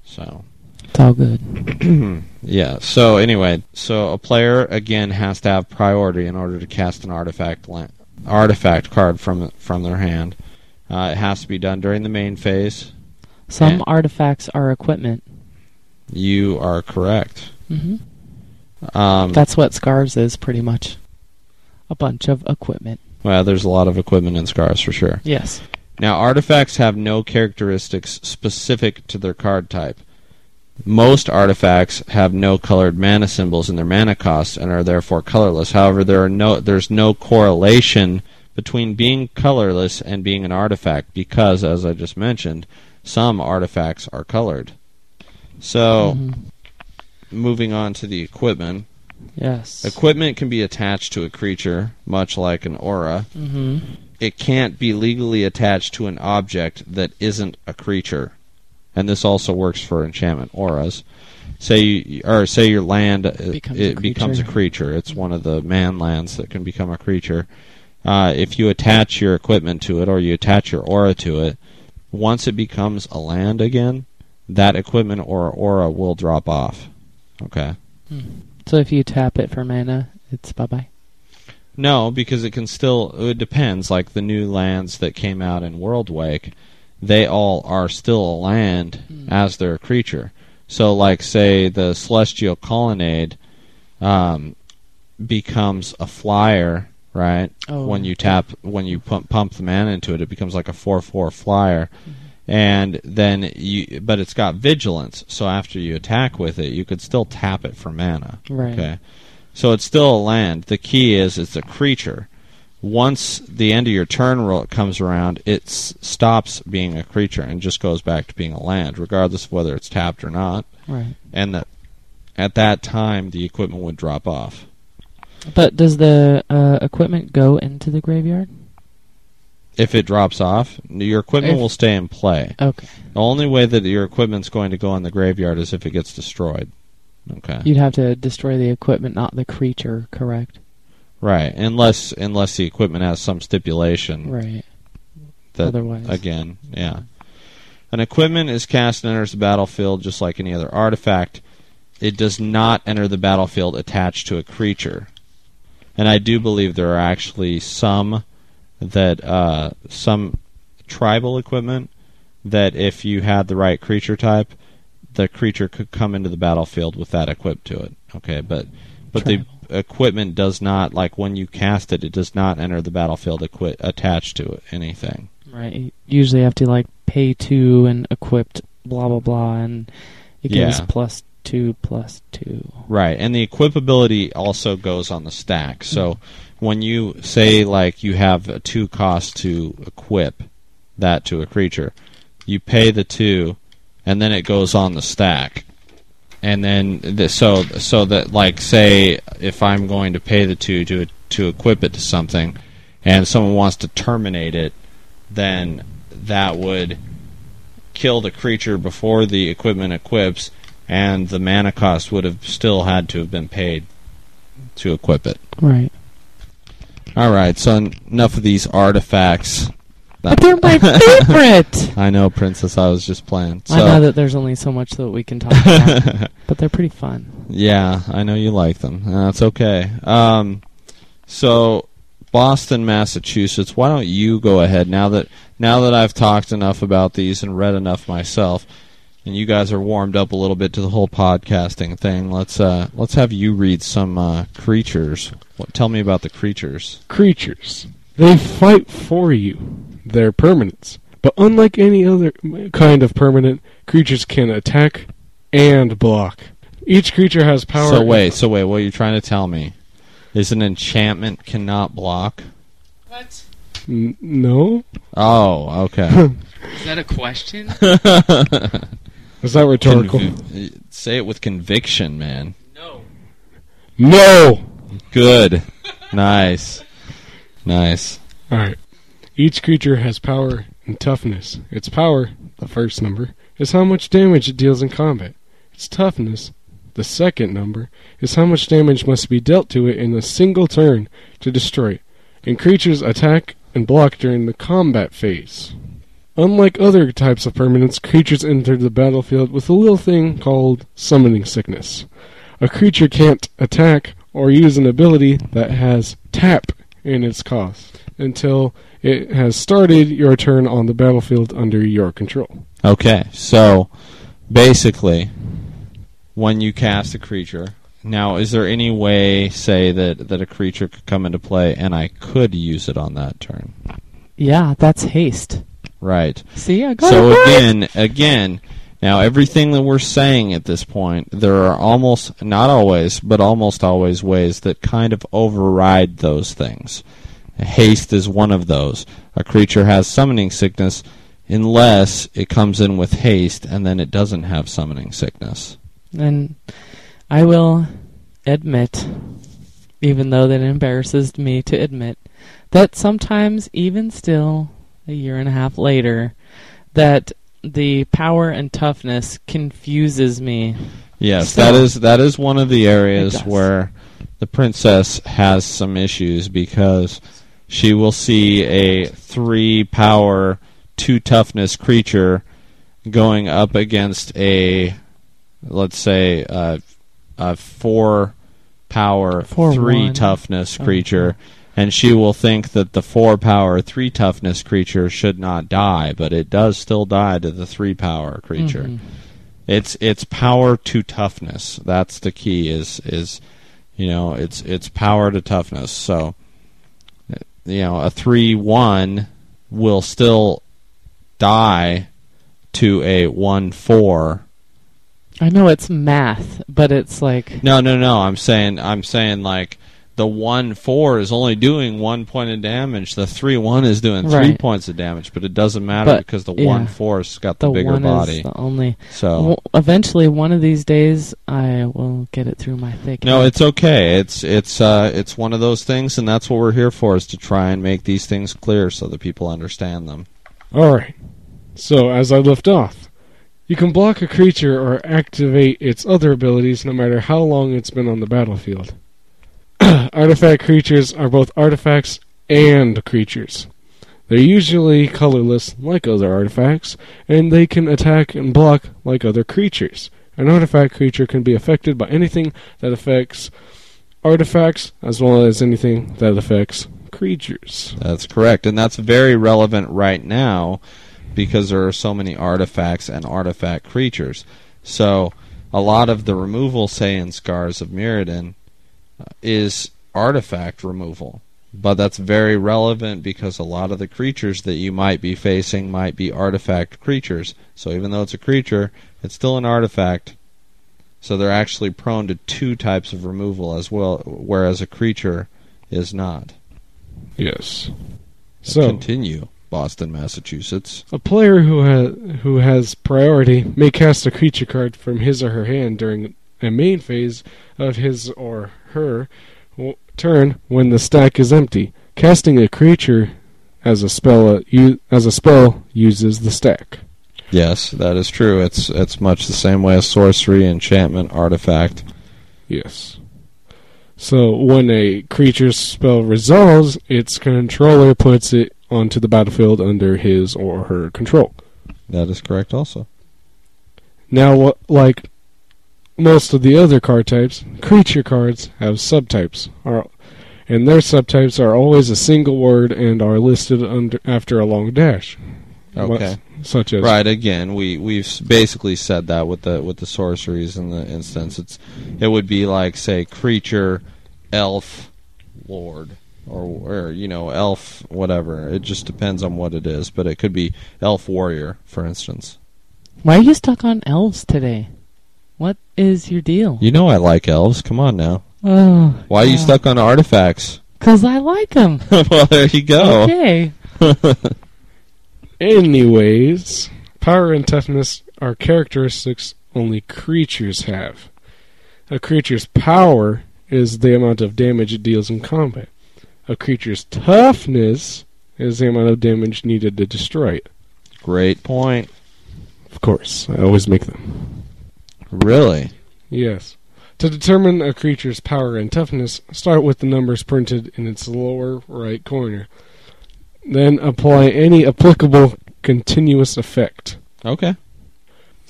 So. It's all good. [clears throat] Yeah. So anyway, so a player again has to have priority in order to cast an artifact la- artifact card from from their hand. Uh, it has to be done during the main phase. Some Yeah. artifacts are equipment. You are correct. hmm Um, That's what Scars is, pretty much. A bunch of equipment. Well, there's a lot of equipment in Scars for sure. Yes. Now, artifacts have no characteristics specific to their card type. Most artifacts have no colored mana symbols in their mana cost and are therefore colorless. However, there are no there's no correlation between being colorless and being an artifact because, as I just mentioned, some artifacts are colored. So, Mhm. moving on to the equipment. Yes. Equipment can be attached to a creature, much like an aura. hmm It can't be legally attached to an object that isn't a creature, and this also works for enchantment auras. Say you, or say your land uh, Becomes a it becomes a creature. creature. It's one of the man lands that can become a creature. Uh, if you attach your equipment to it or you attach your aura to it, once it becomes a land again, that equipment or aura will drop off. Okay. So if you tap it for mana, it's bye bye. No, because it can still. It depends. Like the new lands that came out in Worldwake, they all are still a land as their creature. So, like, say the Celestial Colonnade um, becomes a flyer, right? Oh. When you tap, when you pump, pump the mana into it, it becomes like a four-four flyer. And then you, but it's got vigilance. So after you attack with it, you could still tap it for mana. Right. Okay. So it's still a land. The key is it's a creature. Once the end of your turn ro- comes around, it stops being a creature and just goes back to being a land, regardless of whether it's tapped or not. Right. And that at that time, the equipment would drop off. But does the uh, equipment go into the graveyard? If it drops off, your equipment If- will stay in play. Okay. The only way that your equipment's going to go in the graveyard is if it gets destroyed. Okay. You'd have to destroy the equipment, not the creature, correct? right. Unless unless the equipment has some stipulation Right. that Otherwise. again, yeah. An equipment is cast and enters the battlefield just like any other artifact. It does not enter the battlefield attached to a creature. And I do believe there are actually some that uh, some tribal equipment that if you had the right creature type, the creature could come into the battlefield with that equipped to it. Okay, but but Tribal. the equipment does not like when you cast it, it does not enter the battlefield equi- attached to it anything. Right. You usually have to like pay two and equipped blah blah blah, and it gives Yeah. plus two plus two. Right, and the equipability also goes on the stack. So when you say like you have a two cost to equip that to a creature, you pay the two, and then it goes on the stack. And then the, so so that like say if I'm going to pay the two to to equip it to something, and someone wants to terminate it, then that would kill the creature before the equipment equips, and the mana cost would have still had to have been paid to equip it. Right. All right, so en- enough of these artifacts. But they're my favorite. [laughs] I know, Princess. I was just playing. So, I know that there's only so much that we can talk about, [laughs] but they're pretty fun. Yeah, I know you like them. That's okay. Um, so, Boston, Massachusetts. Why don't you go ahead now that now that I've talked enough about these and read enough myself, and you guys are warmed up a little bit to the whole podcasting thing. Let's uh, let's have you read some uh, creatures. What, tell me about the creatures. Creatures. They fight for you. They're permanents. But unlike any other kind of permanent, creatures can attack and block. Each creature has power. So wait, so wait. What are you trying to tell me? Is an enchantment cannot block? N- no? Oh, okay. [laughs] Is that a question? [laughs] Is that rhetorical? Convi- say it with conviction, man. no. no! Good. nice. Nice. Alright. Each creature has power and toughness. Its power, the first number, is how much damage it deals in combat. Its toughness, the second number, is how much damage must be dealt to it in a single turn to destroy it. And creatures attack and block during the combat phase. Unlike other types of permanents, creatures enter the battlefield with a little thing called summoning sickness. A creature can't attack or use an ability that has tap in its cost until it has started your turn on the battlefield under your control. Okay, so basically, when you cast a creature, now is there any way, say that that a creature could come into play and I could use it on that turn? Yeah, that's haste. Right. See, I got So it right. again, again, now everything that we're saying at this point, there are almost not always, but almost always ways that kind of override those things. Haste is one of those. A creature has summoning sickness unless it comes in with haste and then it doesn't have summoning sickness. And I will admit, even though that embarrasses me to admit, that sometimes, even still, a year and a half later, that the power and toughness confuses me. Yes, So- that is that is one of the areas where the princess has some issues because she will see a three power, two toughness creature going up against a, let's say, uh, a four power, Four three one. toughness Oh, creature. And she will think that the four power, three toughness creature should not die, but it does still die to the three power creature. Mhm. It's it's power to toughness. That's the key. Is is you know it's it's power to toughness. So you know a three one will still die to a one four. I know it's math, but it's like No no no. I'm saying I'm saying like the one four is only doing one point of damage. The three one is doing three Right. points of damage, but it doesn't matter But, because the yeah. one four's got the, the bigger one body. is the only. so Well, eventually, one of these days, I will get it through my thick. No, head. it's okay. It's it's uh it's one of those things, and that's what we're here for: is to try and make these things clear so that people understand them. Alright. So, as I left off, you can block a creature or activate its other abilities no matter how long it's been on the battlefield. [clears throat] Artifact creatures are both artifacts and creatures. They're usually colorless, like other artifacts, and they can attack and block like other creatures. An artifact creature can be affected by anything that affects artifacts, as well as anything that affects creatures. That's correct, and that's very relevant right now because there are so many artifacts and artifact creatures. So a lot of the removal, say in Scars of Mirrodin, is artifact removal. But that's very relevant because a lot of the creatures that you might be facing might be artifact creatures. So even though it's a creature, it's still an artifact. So they're actually prone to two types of removal as well, whereas a creature is not. Yes. So Continue, Boston, Massachusetts. a player who has who has priority may cast a creature card from his or her hand during a main phase of his or her w- turn when the stack is empty. Casting a creature as a spell uh, as a spell uses the stack. Yes, that is true. It's it's much the same way as sorcery, enchantment, artifact. Yes. So when a creature's spell resolves, its controller puts it onto the battlefield under his or her control. That is correct also. Now, what, like most of the other card types, creature cards have subtypes, are, and their subtypes are always a single word and are listed under after a long dash. Okay. What- such as Right. Again, we we've basically said that with the with the sorceries in the instance. It's it would be like say creature, elf, lord, or or you know elf whatever. It just depends on what it is, but it could be elf warrior, for instance. Why are you stuck on elves today? What is your deal? You know I like elves. Come on now. Oh, Why are you stuck on artifacts? [laughs] Because I like them. [laughs] well, there you go. Okay. [laughs] Anyways, power and toughness are characteristics only creatures have. A creature's power is the amount of damage it deals in combat. A creature's toughness is the amount of damage needed to destroy it. Great point. Of course, I always make them. Really? Yes. To determine a creature's power and toughness, start with the numbers printed in its lower right corner. Then apply any applicable continuous effect. Okay.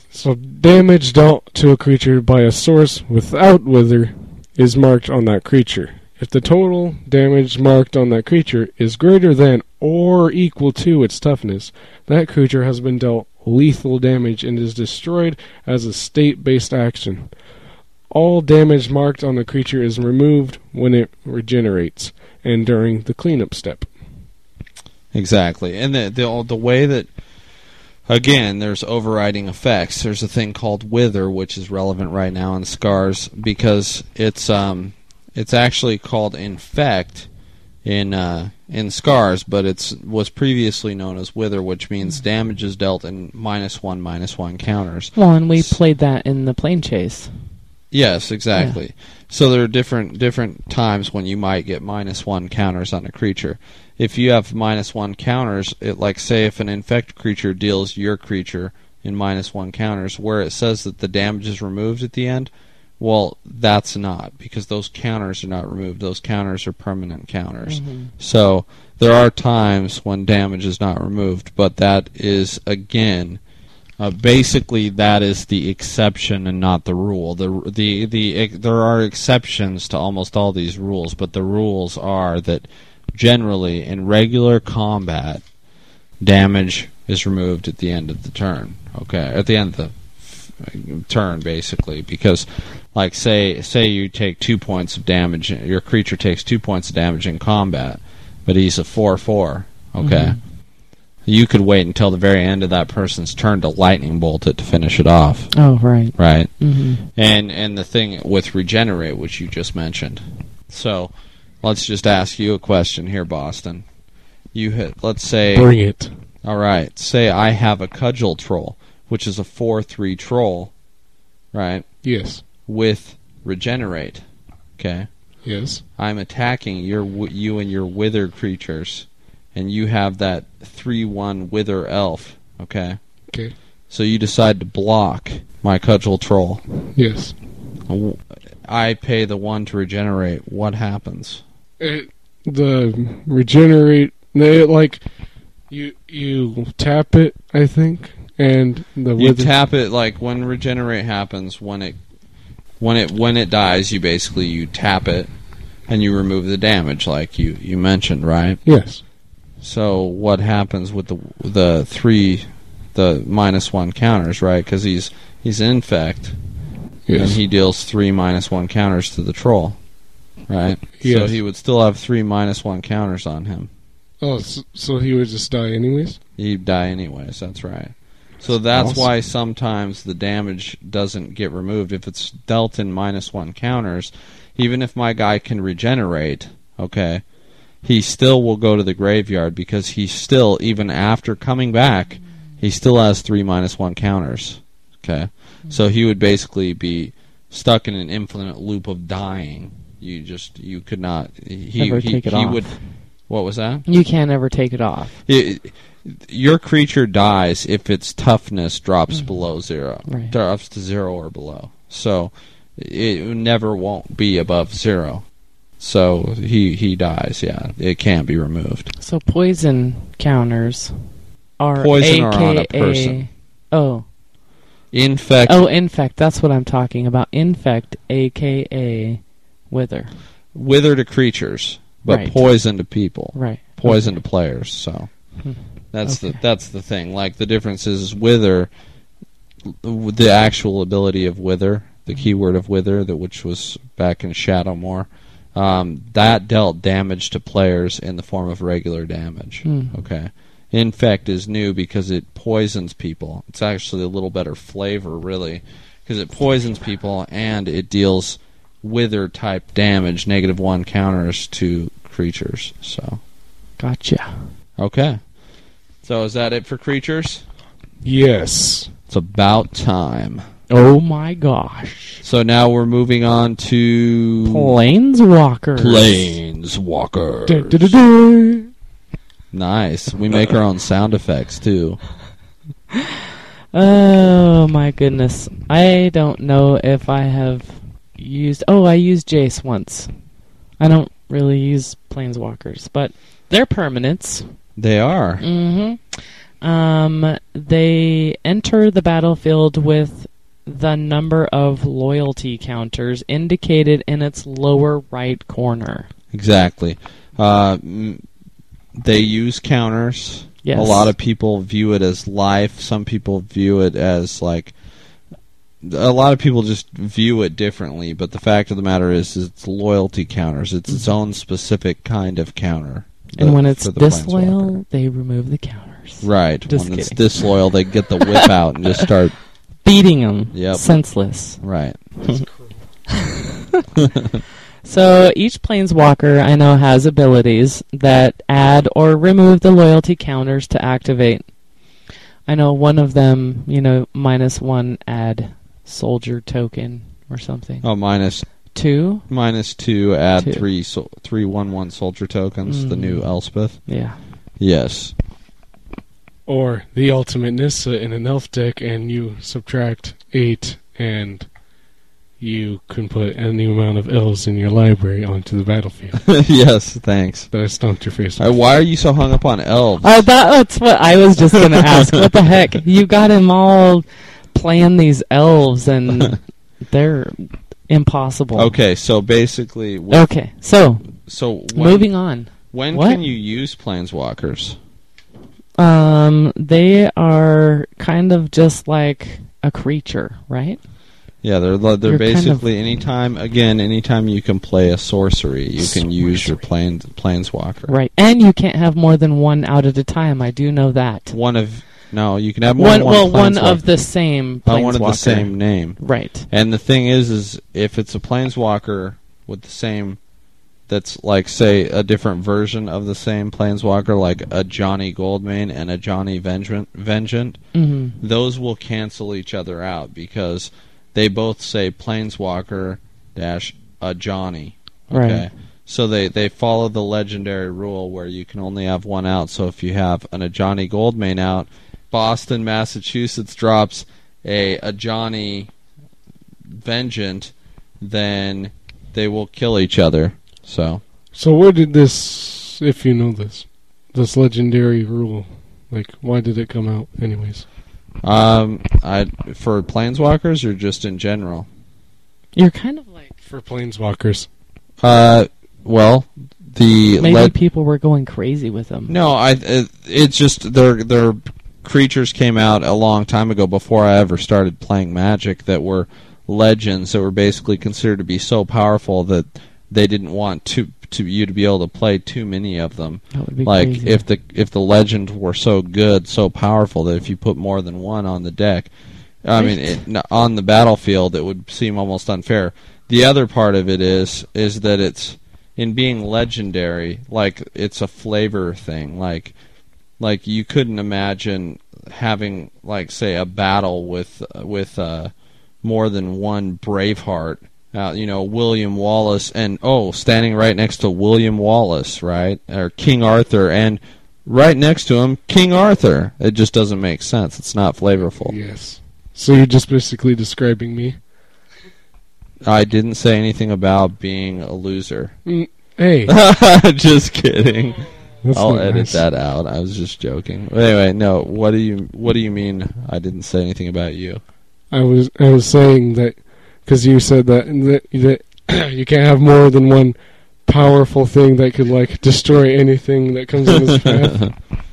So damage dealt to a creature by a source without wither is marked on that creature. If the total damage marked on that creature is greater than or equal to its toughness, that creature has been dealt lethal damage and is destroyed as a state-based action. All damage marked on the creature is removed when it regenerates and during the cleanup step. Exactly, and the the the way that again, there's overriding effects. There's a thing called wither, which is relevant right now in scars because it's um it's actually called infect in uh, in scars, but it's was previously known as wither, which means mm. damage is dealt in minus one minus one counters. Well, and we played that in the Planechase. Yes, exactly. So there are different different times when you might get minus one counters on a creature. If you have minus one counters, it like say if an infect creature deals your creature in minus one counters, where it says that the damage is removed at the end, well, that's not because those counters are not removed. Those counters are permanent counters. So there are times when damage is not removed, but that is again uh, basically, that is the exception and not the rule. The the the there are exceptions to almost all these rules, but the rules are that generally in regular combat, damage is removed at the end of the turn. Okay, at the end of the f- turn, basically, because like say say you take two points of damage, your creature takes two points of damage in combat, but he's a four four. Okay you could wait until the very end of that person's turn to lightning bolt it to finish it off, Oh, right. right? hmm And and the thing with regenerate, which you just mentioned. So, let's just ask you a question here, Boston. You hit, let's say, Bring it. all right, say I have a cudgel troll, which is a four-three troll, right? Yes. With regenerate, okay. Yes. I'm attacking your you and your wither creatures, and you have that three-one wither elf, okay. Okay. So you decide to block my cudgel troll. Yes. I pay the one to regenerate. What happens? It, the regenerate they like you you tap it i think and the You wither- tap it like when regenerate happens. When it when it when it dies, you basically you tap it and you remove the damage, like you you mentioned, right? yes So what happens with the the three the minus one counters, right? Because he's he's infect and he deals three minus one counters to the troll. right? So he would still have three minus one counters on him. Oh, so, so he would just die anyways? He'd die anyways. That's right. So that's Awesome. why sometimes the damage doesn't get removed if it's dealt in minus one counters. Even if my guy can regenerate, okay, he still will go to the graveyard because he still, even after coming back, he still has three minus one counters. Okay, so he would basically be stuck in an infinite loop of dying. You just you could not. He Ever he, take it he off. would. What was that? You can't ever take it off. It, your creature dies if its toughness drops below zero, Right. drops to zero or below. So it never won't be above zero. So he he dies. Yeah, it can't be removed. So poison counters are Poison are on a AKA person. Oh, Infect. oh, infect. That's what I'm talking about. Infect, aka wither. wither to creatures, but Right. poison to people. Right. Poison to players. So Hmm. That's the that's the thing. Like the difference is, wither. The actual ability of wither, the keyword of wither, that which was back in Shadowmoor, um, that dealt damage to players in the form of regular damage. Hmm. Okay. Infect is new because it poisons people. It's actually a little better flavor, really, because it poisons people and it deals wither type damage, negative one counters to creatures. So, Gotcha. okay. So is that it for creatures? Yes. It's about time. Oh my gosh. So now we're moving on to Planeswalkers. Planeswalkers. Dun, dun, dun. Nice. We make our own sound effects too. Oh my goodness. I don't know if I have used. Oh, I used Jace once. I don't really use Planeswalkers, but they're permanents. They are. Mm-hmm. Um, they enter the battlefield with the number of loyalty counters indicated in its lower right corner. Exactly. Uh, they use counters. Yes. A lot of people view it as life. Some people view it as like. A lot of people just view it differently, but the fact of the matter is, is it's loyalty counters. It's its own specific kind of counter. And when it's the disloyal, they remove the counters. right? Just when it's disloyal, they get the whip out and just start. [laughs] Beating them. Yep. Senseless. Right. [laughs] [laughs] So each planeswalker I know has abilities that add or remove the loyalty counters to activate. I know one of them, you know, minus one add soldier token or something. Oh, minus Two? minus two. Add Two. three so, three one one soldier tokens. The new Elspeth. Yeah. Yes. Or the ultimate Nissa in an elf deck, and you subtract eight, and you can put any amount of elves in your library onto the battlefield. [laughs] yes. Thanks. that I stomped your face Uh, with. why are you so hung up on elves? Oh, that, that's what I was just going [laughs] to ask. What the heck? You got him all playing these elves, and [laughs] they're impossible. Okay, so basically, Okay, so so when, moving on. when What? can you use planeswalkers? Um, they are kind of just like a creature, right? Yeah, they're they're You're kind of- basically anytime again, anytime you can play a sorcery, you can use your plane planeswalker. Right. And you can't have more than one out at a time. I do know that. One of no, you can have more One, than well, one one of the same Uh, one of the same name. Right. And the thing is, is if it's a planeswalker with the same, that's like say a different version of the same planeswalker, like Ajani Goldmane and Ajani Vengeant, Vengeant, hmm those will cancel each other out because they both say planeswalker dash Ajani. Okay. Right. So they, they follow the legendary rule where you can only have one out. So if you have an Ajani Goldmane out, Boston, Massachusetts drops a Ajani Vengeant, then they will kill each other. So So where did this, if you know this, this legendary rule, like why did it come out, anyways? um, I for planeswalkers or just in general. You're kind of like For planeswalkers. Uh, well, the maybe le- people were going crazy with them. No, I. It, it's just their their creatures came out a long time ago before I ever started playing Magic that were legends that were basically considered to be so powerful that they didn't want to to you to be able to play too many of them. That would be like crazy. if the if the legend were so good, so powerful that if you put more than one on the deck, I mean, it, on the battlefield, it would seem almost unfair. The other part of it is is that it's in being legendary, like it's a flavor thing. Like like you couldn't imagine having like say a battle with with uh, more than one Braveheart. Uh, you know William Wallace and oh, standing right next to William Wallace, right, or King Arthur, and right next to him King Arthur. It just doesn't make sense. It's not flavorful. Yes. So you're just basically describing me. I didn't say anything about being a loser. Hey, [laughs] just kidding. That's I'll edit nice. that out. I was just joking. Anyway, no. What do you What do you mean? I didn't say anything about you. I was I was saying that because you said that that, that [clears throat] you can't have more than one powerful thing that could like destroy anything that comes in its path. [laughs]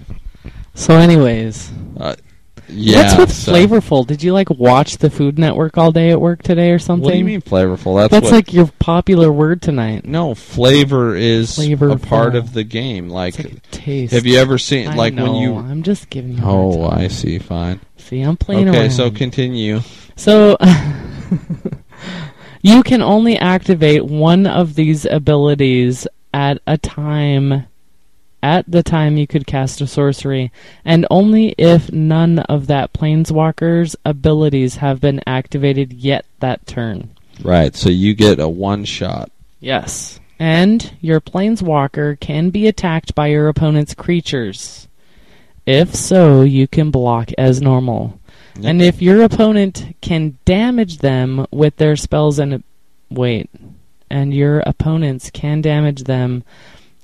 So, anyways, uh, Yeah. what's with so- flavorful? Did you like watch the Food Network all day at work today or something? What do you mean flavorful? That's, That's like your popular word tonight. no flavor is a part of the game. Like, like taste. have you ever seen I like know, when you? I'm just giving you. a Oh. I see. Fine. see. I'm playing Okay, around. so continue. So [laughs] you can only activate one of these abilities at a time at the time you could cast a sorcery, and only if none of that planeswalker's abilities have been activated yet that turn. Right. So you get a one shot. Yes. And your planeswalker can be attacked by your opponent's creatures. If so, you can block as normal. And if your opponent can damage them with their spells and wait, and your opponents can damage them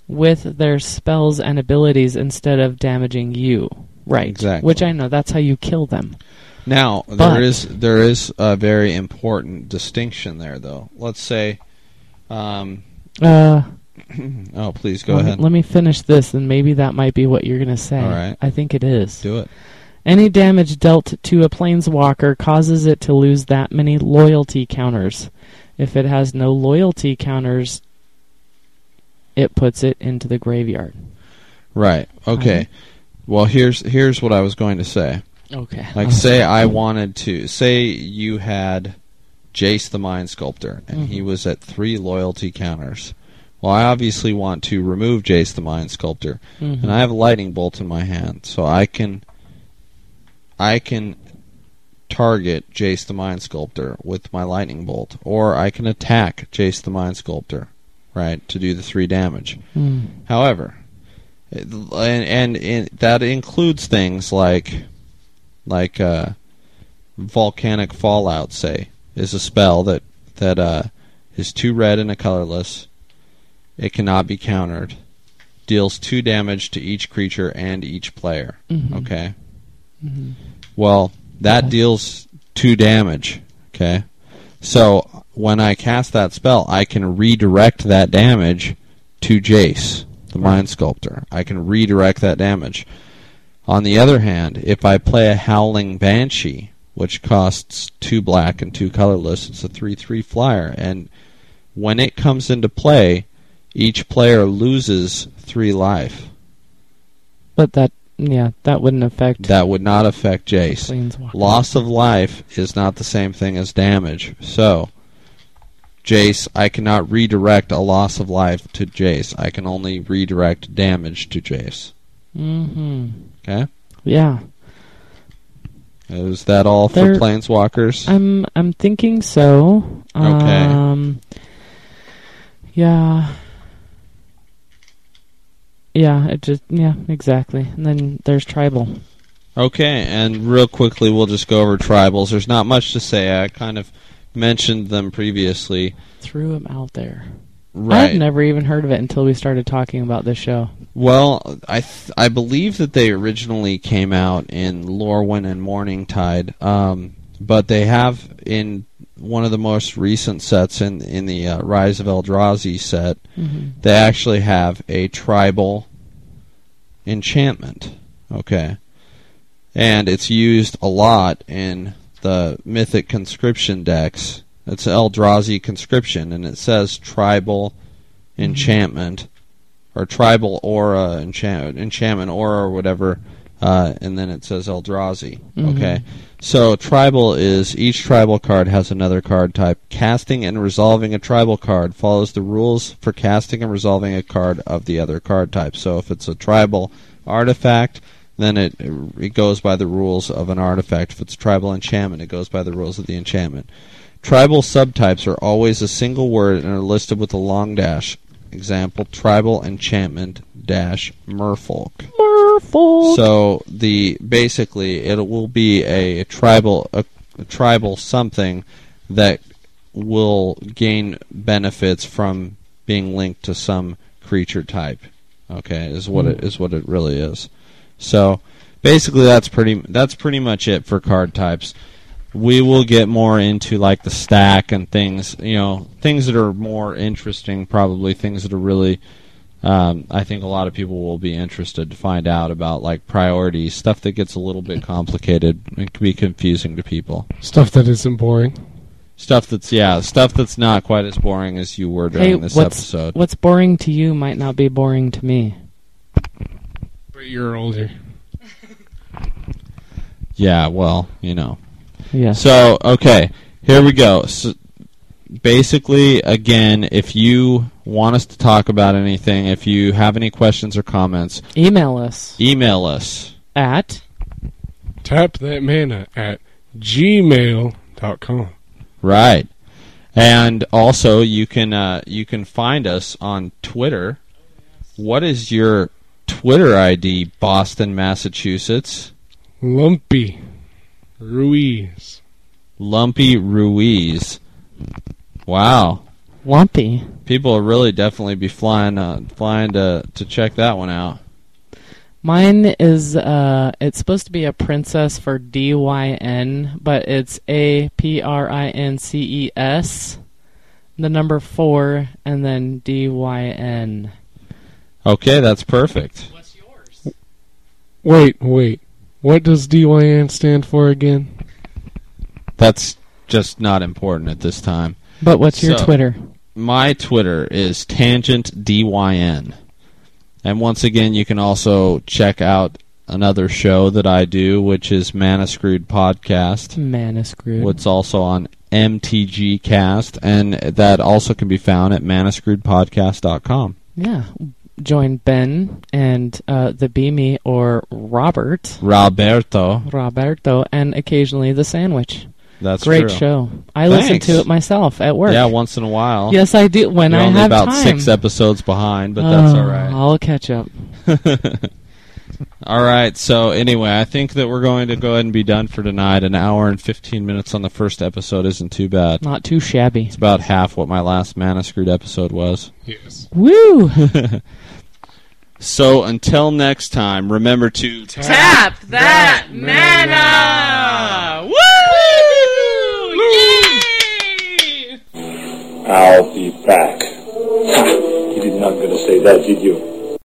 with their spells and abilities instead of damaging you. Right. Exactly. Which I know that's how you kill them. Now But- there is there is a very important distinction there, though. Let's say, um, Uh [clears throat] oh, please go let, ahead. Me, let me finish this and maybe that might be what you're going to say. All right. I think it is. Do it. Any damage dealt to a planeswalker causes it to lose that many loyalty counters. If it has no loyalty counters, it puts it into the graveyard. Right. Okay. Well, here's here's what I was going to say. Okay. Like, say I wanted to say you had Jace the Mind Sculptor, and he was at three loyalty counters. Well, I obviously want to remove Jace the Mind Sculptor, Mhm. and I have a lightning bolt in my hand, so I can I can target Jace the Mind Sculptor with my lightning bolt, or I can attack Jace the Mind Sculptor, right, to do the three damage. Hmm. However, and, and, and that includes things like like uh, volcanic fallout. Say is a spell that that uh, is two red and a colorless. It cannot be countered. Deals two damage to each creature and each player. Mhm. Okay. Mhm. Well, that deals two damage. Okay. So when I cast that spell, I can redirect that damage to Jace, the Mind Sculptor. I can redirect that damage. On the other hand, if I play a Howling Banshee, which costs two black and two colorless, it's a 3 3 flyer, and when it comes into play, each player loses three life. But that, yeah, that wouldn't affect That would not affect Jace. Loss of life is not the same thing as damage. So, Jace, I cannot redirect a loss of life to Jace. I can only redirect damage to Jace. Mm-hmm. Okay? Yeah. Is that all for There- Planeswalkers? I'm I'm thinking so. Okay. Um, yeah. Yeah, it just yeah, exactly. And then there's tribal. Okay, and real quickly, we'll just go over tribals. There's not much to say. I kind of mentioned them previously. Threw them out there. Right. I've never even heard of it until we started talking about this show. Well, I th- I believe that they originally came out in Lorwyn and Morningtide, um, but they have in one of the most recent sets in in the uh, Rise of Eldrazi set. Mhm. They actually have a tribal enchantment. Okay, and it's used a lot in the Mythic conscription decks. It's Eldrazi conscription, and it says tribal enchantment or tribal aura enchant, enchantment aura or whatever, uh, and then it says Eldrazi. Okay, so tribal is each tribal card has another card type. Casting and resolving a tribal card follows the rules for casting and resolving a card of the other card type. So if it's a tribal artifact, then it it goes by the rules of an artifact. If it's tribal enchantment, it goes by the rules of the enchantment. Tribal subtypes are always a single word and are listed with a long dash. Example: tribal enchantment dash merfolk. Merfolk. So the basically it will be a, tribal a, a tribal something that will gain benefits from being linked to some creature type. Okay, is what it hmm. is what it really is. So basically that's pretty that's pretty much it for card types. We will get more into like the stack and things, you know, things that are more interesting probably things that are really um, I think a lot of people will be interested to find out about like priorities, stuff that gets a little bit complicated and can be confusing to people. Stuff that isn't boring. Stuff that's yeah, stuff that's not quite as boring as you were during hey, this what's episode. what's boring to you might not be boring to me. But you're older. Yeah, well, you know. Yeah. So okay, here we go. So basically, again, if you want us to talk about anything, if you have any questions or comments, Email us email us. at Tap that mana at gmail.com. Right. And also, you can uh, you can find us on Twitter. What is your Twitter ID, Boston, Massachusetts? Lumpy. Ruiz. Lumpy Ruiz. Wow, Lumpy. people will really definitely be flying uh, flying to to check that one out. Mine is uh it's supposed to be a princess for D Y N, but it's A P R I N C E S. The number four and then D Y N. Okay, that's perfect. What's yours? Wait, wait. What does DYN stand for again? That's just not important at this time. But what's your So- Twitter? my Twitter is tangent dyn, and once again, you can also check out another show that I do, which is Manascrewed Podcast. Man is. What's also on MTG Cast, and that also can be found at manascrewedpodcast.com. Yeah. Join Ben and uh, the Beamy or Robert, Roberto, Roberto, and occasionally the Sandwich. that's Great true. show. I listen to it myself at work. Yeah, once in a while. Yes, I do. When You're I only have about time. six episodes behind, but that's Oh, all right. I'll catch up. [laughs] All right. So anyway, I think that we're going to go ahead and be done for tonight. An hour and fifteen minutes on the first episode isn't too bad. Not too shabby. It's about half what my last Mana Screwed episode was. Yes. Woo! [laughs] So until next time, remember to Tap that mana! Woo! I'll be back. You did not gonna say that, did you?